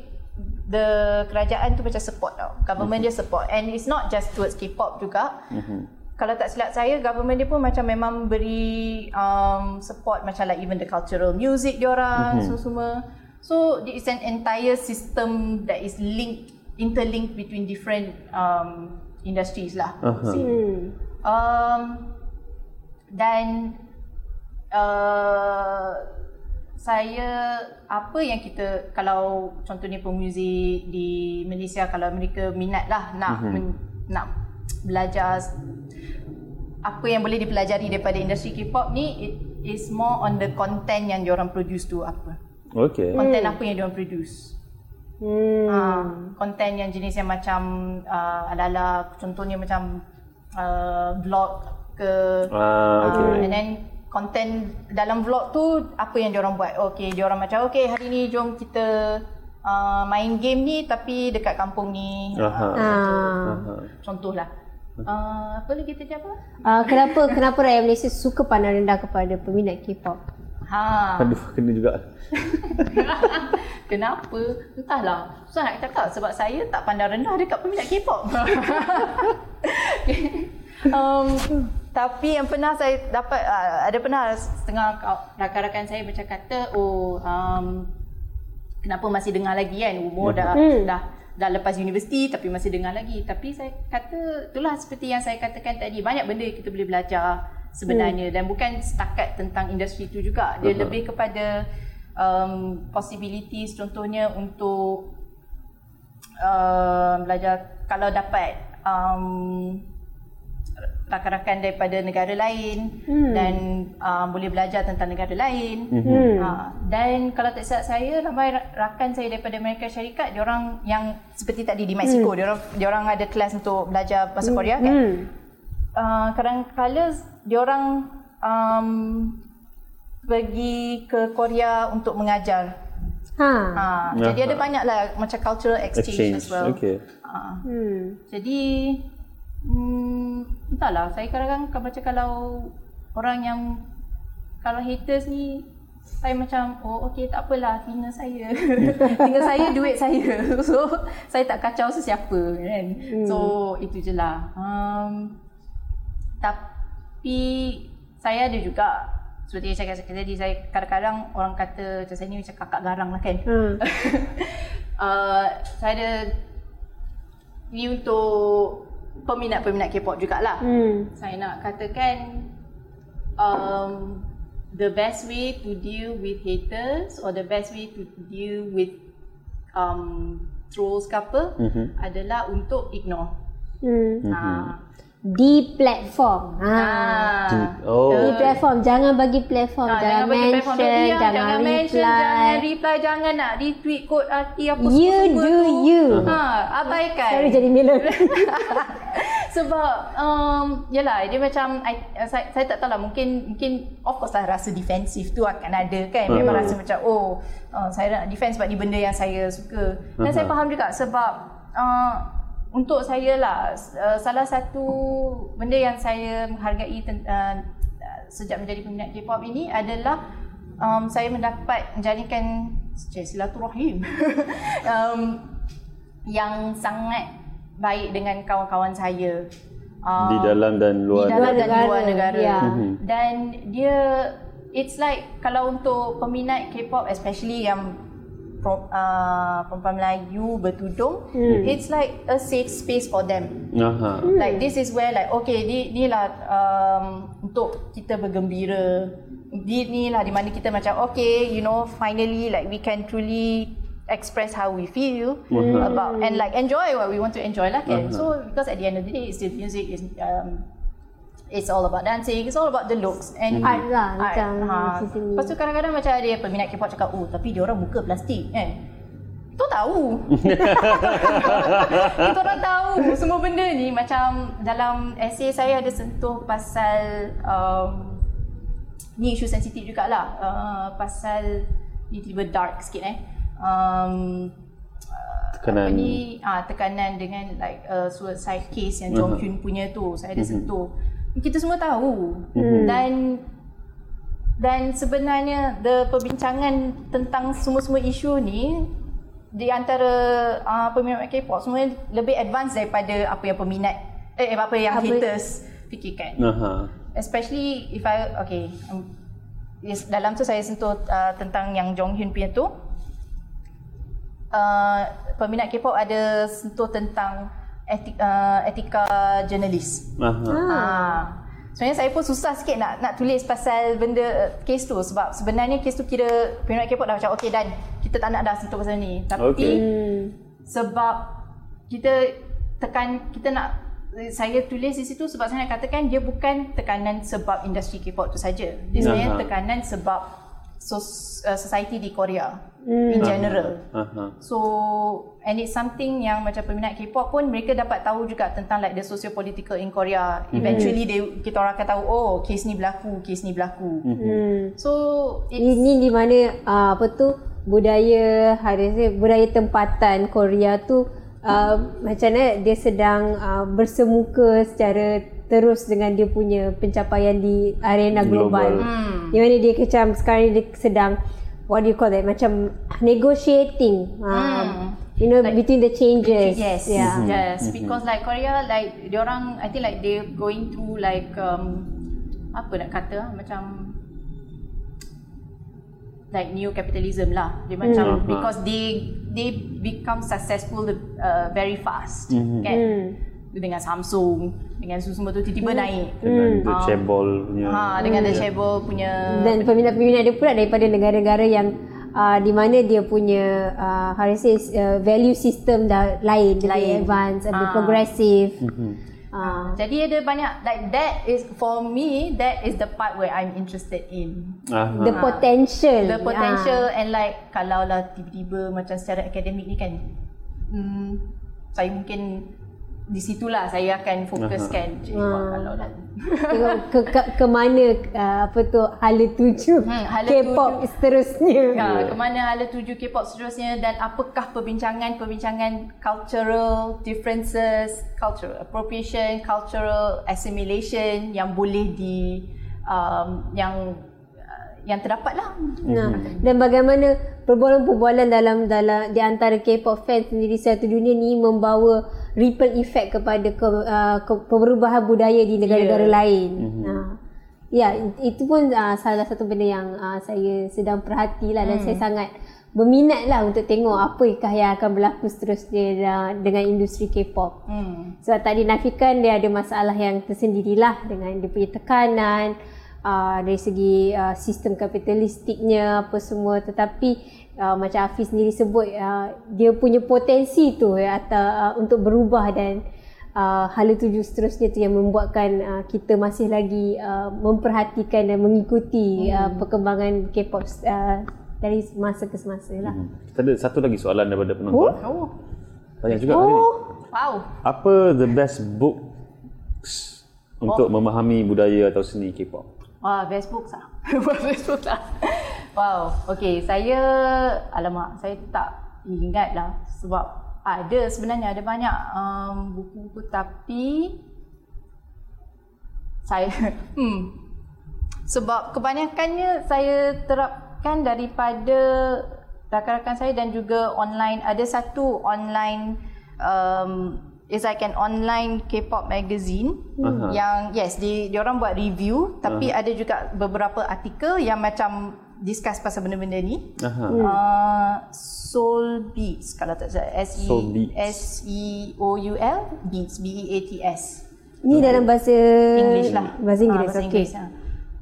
the kerajaan tu macam support tau government uh-huh. dia support and it's not just towards K-pop juga uh-huh kalau tak silap saya government dia pun macam memang beri um, support macam like even the cultural music dia orang mm-hmm. so semua so it's an entire system that is linked interlinked between different um, industries lah uh-huh. um, dan uh, saya apa yang kita kalau contohnya pemuzik di Malaysia kalau mereka minat lah nak uh-huh. men, nak belajar apa yang boleh dipelajari daripada industri K-pop ni it is more on the content yang diorang produce tu apa. Okay. Content hmm. apa yang diorang produce. Hmm. Uh, content yang jenis yang macam uh, ala-ala contohnya macam uh, vlog ke ah, okay. uh, and then content dalam vlog tu apa yang diorang buat. Okay, diorang macam okay hari ni jom kita uh, main game ni tapi dekat kampung ni. Aha. Uh, contoh, lah. Uh, apa lagi kita apa? Uh, kenapa kenapa rakyat Malaysia suka pandang rendah kepada peminat K-pop? Ha. Aduh, kena juga. kenapa? Entahlah. Susah nak cakap sebab saya tak pandang rendah dekat peminat K-pop. um, tapi yang pernah saya dapat uh, ada pernah setengah rakan-rakan saya macam kata oh um, kenapa masih dengar lagi kan? Umur dah hmm. dah dah lepas universiti tapi masih dengar lagi. Tapi saya kata itulah seperti yang saya katakan tadi. Banyak benda kita boleh belajar sebenarnya. Hmm. dan bukan setakat tentang industri itu juga. Dia uh-huh. lebih kepada um, possibilities contohnya untuk uh, belajar. Kalau dapat um, rakan-rakan daripada negara lain hmm. dan uh, boleh belajar tentang negara lain. Hmm. Uh, dan kalau tak silap saya ramai rakan saya daripada Amerika Syarikat, dia orang yang seperti tadi di Mexico, hmm. dia orang dia orang ada kelas untuk belajar bahasa hmm. Korea kan. Hmm. Uh, kadang-kala dia orang um, pergi ke Korea untuk mengajar. Ha. Uh, jadi ada banyaklah macam cultural exchange, exchange. as well. Okay. Uh, hmm. Jadi Hmm, entahlah. Saya kadang-kadang baca kalau orang yang kalau haters ni saya macam oh okey tak apalah tinggal saya. tinggal saya duit saya. So saya tak kacau sesiapa kan. Hmm. So itu je lah. Um, tapi saya ada juga seperti yang saya kata tadi saya kadang-kadang orang kata macam saya ni macam kakak garang lah kan. Hmm. uh, saya ada ni untuk peminat-peminat K-pop jugalah. Hmm. Saya nak katakan um, the best way to deal with haters or the best way to deal with um, trolls ke apa mm-hmm. adalah untuk ignore. Hmm. Ha di platform. Ha. Di, oh. di platform. Jangan bagi platform. Ha, jangan, jangan bagi mention, platform. Jangan, jangan, jangan reply. mention, jangan reply, jangan nak retweet quote arti apa you semua do tu. you. Ha, abaikan. Sorry jadi Miller. Sebab um, yalah dia macam I, saya, saya tak tahu lah mungkin mungkin of course lah rasa defensif tu akan ada kan. Memang uh-huh. rasa macam oh uh, saya nak defend sebab ni benda yang saya suka. Dan uh-huh. saya faham juga sebab uh, untuk saya lah uh, salah satu benda yang saya menghargai uh, sejak menjadi peminat K-pop ini adalah um, saya mendapat menjalinkan silaturahim um, yang sangat baik dengan kawan-kawan saya uh, di dalam dan luar di dalam negara. dan luar negara yeah. Mhm. dan dia it's like kalau untuk peminat K-pop especially yang uh, perempuan Melayu bertudung hmm. it's like a safe space for them uh-huh. like this is where like okay ni ni lah um, untuk kita bergembira di ni lah di mana kita macam okay you know finally like we can truly express how we feel uh-huh. about and like enjoy what we want to enjoy lah kan uh-huh. so because at the end of the day it's the music is um, It's all about dancing. It's all about the looks and art lah macam ha. Lepas tu kadang-kadang macam ada peminat K-pop cakap, oh tapi dia orang muka plastik kan. Tu tahu. Kita orang tahu semua benda ni macam dalam essay saya ada sentuh pasal um, ni isu sensitif jugalah uh, pasal ni tiba dark sikit eh. Um, Tekanan. apa ni ah tekanan dengan like uh, suicide case yang Jong Hyun punya tu saya ada sentuh kita semua tahu. Dan dan sebenarnya the perbincangan tentang semua-semua isu ni di antara uh, peminat K-pop semua lebih advance daripada apa yang peminat eh apa yang Apa- haters fikirkan. Aha. especially if I okay um, yes, dalam tu saya sentuh uh, tentang yang Jong Hyun punya tu. Uh, peminat K-pop ada sentuh tentang etik, uh, etika jurnalis. Aha. Ah. Sebenarnya saya pun susah sikit nak nak tulis pasal benda uh, kes tu sebab sebenarnya kes tu kira peminat K-pop dah macam okay dan kita tak nak dah sentuh pasal ni. Tapi Okay. Hmm. sebab kita tekan kita nak saya tulis di situ sebab saya nak katakan dia bukan tekanan sebab industri K-pop tu saja. Dia sebenarnya Aha. tekanan sebab sos, uh, society di Korea in general. Aha. So and it's something yang macam peminat K-pop pun mereka dapat tahu juga tentang like the socio-political in Korea. Eventually they, kita orang akan tahu oh kes ni berlaku, kes ni berlaku. Hmm. So it's Ini di mana uh, apa tu budaya harusnya budaya tempatan Korea tu uh, macam mana dia sedang uh, bersemuka secara terus dengan dia punya pencapaian di arena global. Global. Hmm. Di mana dia macam sekarang ni dia sedang what do you call that macam negotiating um, you know between the changes. Yes, Yeah. yes. Because like Korea, like orang, I think like they going through like um, apa nak kata macam like new capitalism lah. Dia macam Hmm. because they they become successful uh, very fast, Mhm. kan? Hmm. Dengan Samsung, dengan semua tu tiba-tiba naik. Dengan the Ah. cebol punya. Ha, dengan the Chevrolet punya dan peminat-peminat dia pula daripada negara-negara yang uh, di mana dia punya uh, how to say uh, value system dah lain, lebih Lain. advance, lebih Ah. progressive. Mhm. Uh, Jadi ada banyak like that is for me that is the part where I'm interested in. Aha. the potential. the potential and like kalau lah tiba-tiba macam secara akademik ni kan hmm, saya mungkin di situlah saya akan fokuskan uh Ah. kalau lah Tengok ke, ke, ke mana uh, apa tu hala tuju Hmm, hala K-pop tuju. seterusnya. Ha, ke mana hala tuju K-pop seterusnya dan apakah perbincangan-perbincangan cultural differences, cultural appropriation, cultural assimilation yang boleh di um, yang uh, yang terdapat lah. Nah, dan bagaimana perbualan-perbualan dalam dalam di antara K-pop fans sendiri satu dunia ni membawa ripple effect kepada ke, uh, ke, perubahan budaya di negara-negara Yeah. lain. Nah. Ya, itu pun uh, salah satu benda yang uh, saya sedang perhatilah dan saya sangat berminat lah untuk tengok apakah yang akan berlaku seterusnya uh, dengan industri K-pop. Hmm. Sebab tadi nafikan dia ada masalah yang tersendirilah dengan dia punya tekanan uh, dari segi uh, sistem kapitalistiknya apa semua tetapi uh, macam Hafiz sendiri sebut uh, dia punya potensi tu ya, atau uh, untuk berubah dan uh, hala tuju seterusnya tu yang membuatkan uh, kita masih lagi uh, memperhatikan dan mengikuti uh, perkembangan K-pop uh, dari masa ke semasa lah. Hmm. Kita ada satu lagi soalan daripada penonton. Oh. Banyak juga hari ni. Wow. Apa the best books untuk memahami budaya atau seni K-pop? Wah, best books lah. best books lah. Wow. Okay, saya... Alamak, saya tak ingat lah. Sebab ada sebenarnya, ada banyak um, buku-buku tapi... Saya... Hmm. Sebab kebanyakannya saya terapkan daripada rakan-rakan saya dan juga online. Ada satu online... Um, It's like an online K-pop magazine Aha. yang yes dia dia orang buat review tapi ada juga beberapa artikel yang macam discuss pasal benda-benda ni. Aha. Uh, Soul Beats kalau tak salah S E Soul Beats. S E O U L Beats B E A T S. Ini dalam bahasa English lah. Bahasa Ah, Inggeris. bahasa okey. Inggeris. ah.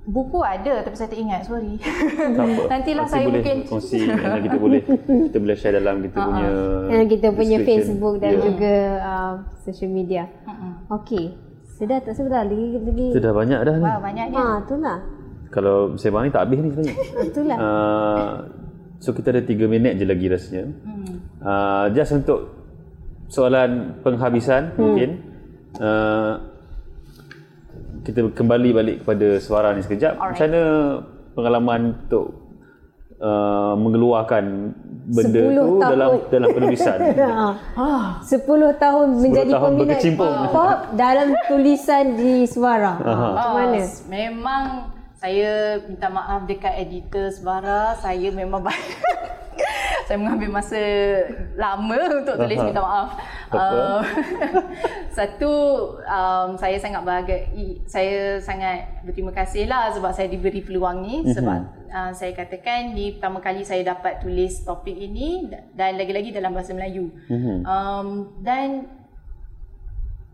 Buku ada tapi saya tak ingat, sorry. Tak apa. Nantilah Nanti saya boleh mungkin kongsi dan kita boleh kita boleh share dalam kita punya Dan kita punya. Facebook dan Ya. juga uh, social media. Okey. Sudah tak sebentar lagi lagi. Itu dah banyak dah ni. Wah, banyaknya. Ha, itulah. Kalau sembang ni tak habis ni sebenarnya. Itulah. Uh, So kita ada 3 minit je lagi rasanya. Hmm. Uh, just untuk soalan penghabisan hmm. mungkin. Uh, kita kembali balik kepada suara ni sekejap. Alright. Macam mana pengalaman untuk uh, mengeluarkan benda tu tahun. dalam dalam penulisan? ah. 10 tahun menjadi 10 tahun peminat pop dalam tulisan di suara. Macam mana? Memang saya minta maaf dekat editor Sebara. Saya memang saya mengambil masa lama untuk tulis minta maaf. Uh, satu um, saya sangat bahagia saya sangat berterima kasih lah sebab saya diberi peluang ni mm-hmm. sebab uh, saya katakan ni pertama kali saya dapat tulis topik ini dan lagi-lagi dalam bahasa Melayu. Mm-hmm. Um, dan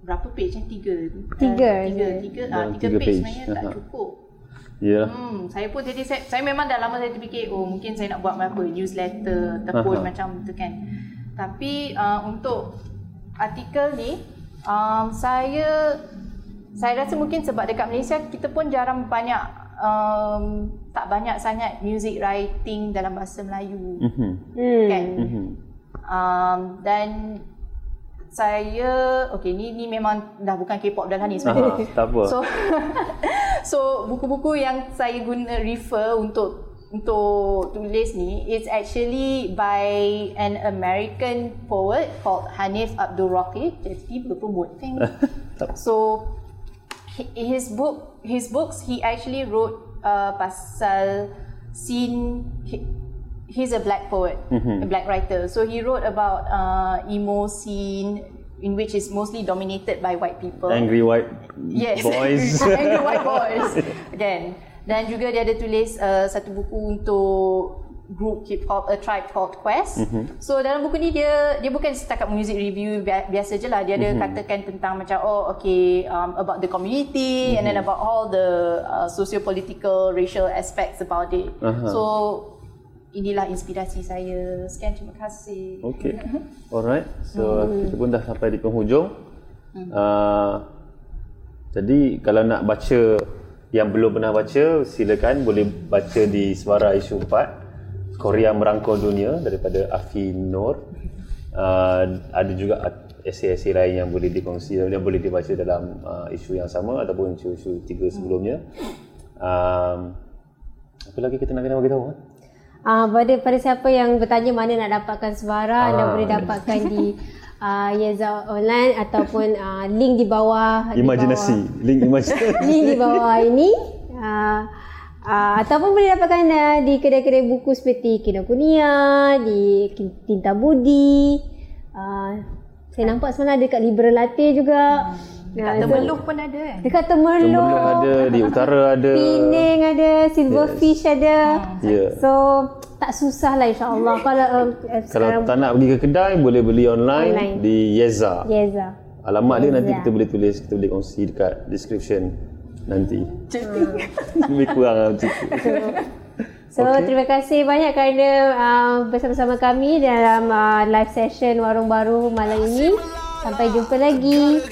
berapa page ni? Tiga. Tiga. Uh, tiga, tiga, uh, tiga, tiga page, page sebenarnya tak cukup. Ya. Yeah. Hmm, saya pun jadi saya, saya memang dah lama saya terfikir oh mungkin saya nak buat apa newsletter ataupun macam tu kan. Tapi uh, untuk artikel ni um, saya saya rasa mungkin sebab dekat Malaysia kita pun jarang banyak um, tak banyak sangat music writing dalam bahasa Melayu. Mm-hmm. Kan? Mm-hmm. Um, dan saya okey ni ni memang dah bukan K-pop dah lah ni sebenarnya. tak apa. So so buku-buku yang saya guna refer untuk untuk tulis ni it's actually by an American poet called Hanif Abdul Raqib. Jadi berpromote thing. so his book his books he actually wrote uh, pasal scene he's a black poet, mm-hmm. a black writer. So he wrote about uh, emo scene in which is mostly dominated by white people. Angry white yes. boys. Angry white boys. Again. Dan juga dia ada tulis uh, satu buku untuk group hip hop a tribe called Quest. Mm-hmm. So dalam buku ni dia dia bukan setakat music review biasa je lah. Dia ada mm-hmm. katakan tentang macam oh okay um, about the community mm-hmm. and then mm-hmm. about all the uh, socio-political racial aspects about it. Uh-huh. So inilah inspirasi saya. Sekian terima kasih. Okay. Alright. So hmm. kita pun dah sampai di penghujung. Hmm. Uh, jadi kalau nak baca yang belum pernah baca, silakan boleh baca di Suara Isu 4. Korea Merangkul Dunia daripada Afi Nur. Uh, ada juga esei-esei lain yang boleh dikongsi yang boleh dibaca dalam uh, isu yang sama ataupun isu-isu tiga sebelumnya. Um, apa lagi kita nak kena bagi tahu? Eh? Uh, pada pada siapa yang bertanya mana nak dapatkan suara ah. anda boleh dapatkan di uh, Yeza online ataupun uh, link di bawah imajinasi di bawah, link imajinasi link di bawah ini uh, Uh, ataupun boleh dapatkan uh, di kedai-kedai buku seperti Kinokuniya, di Tinta Budi. Uh, saya nampak sebenarnya ada dekat Liberal Latte juga. Hmm. Dekat ya, Temeluh pun ada kan? Dekat Temeluh. Temeluh ada, di utara ada. Pening ada, Silverfish yes. ada. Yeah. So, tak susah lah insyaAllah. Kalau, um, Kalau tak nak pergi ke kedai, boleh beli online, online. di Yeza. Yeza. Alamat Yeza. dia nanti kita boleh tulis, kita boleh kongsi dekat description nanti. Hmm. Lebih kurang lah macam tu. So, okay. terima kasih banyak kerana uh, bersama-sama kami dalam uh, live session Warung Baru malam ini. Sampai jumpa lagi.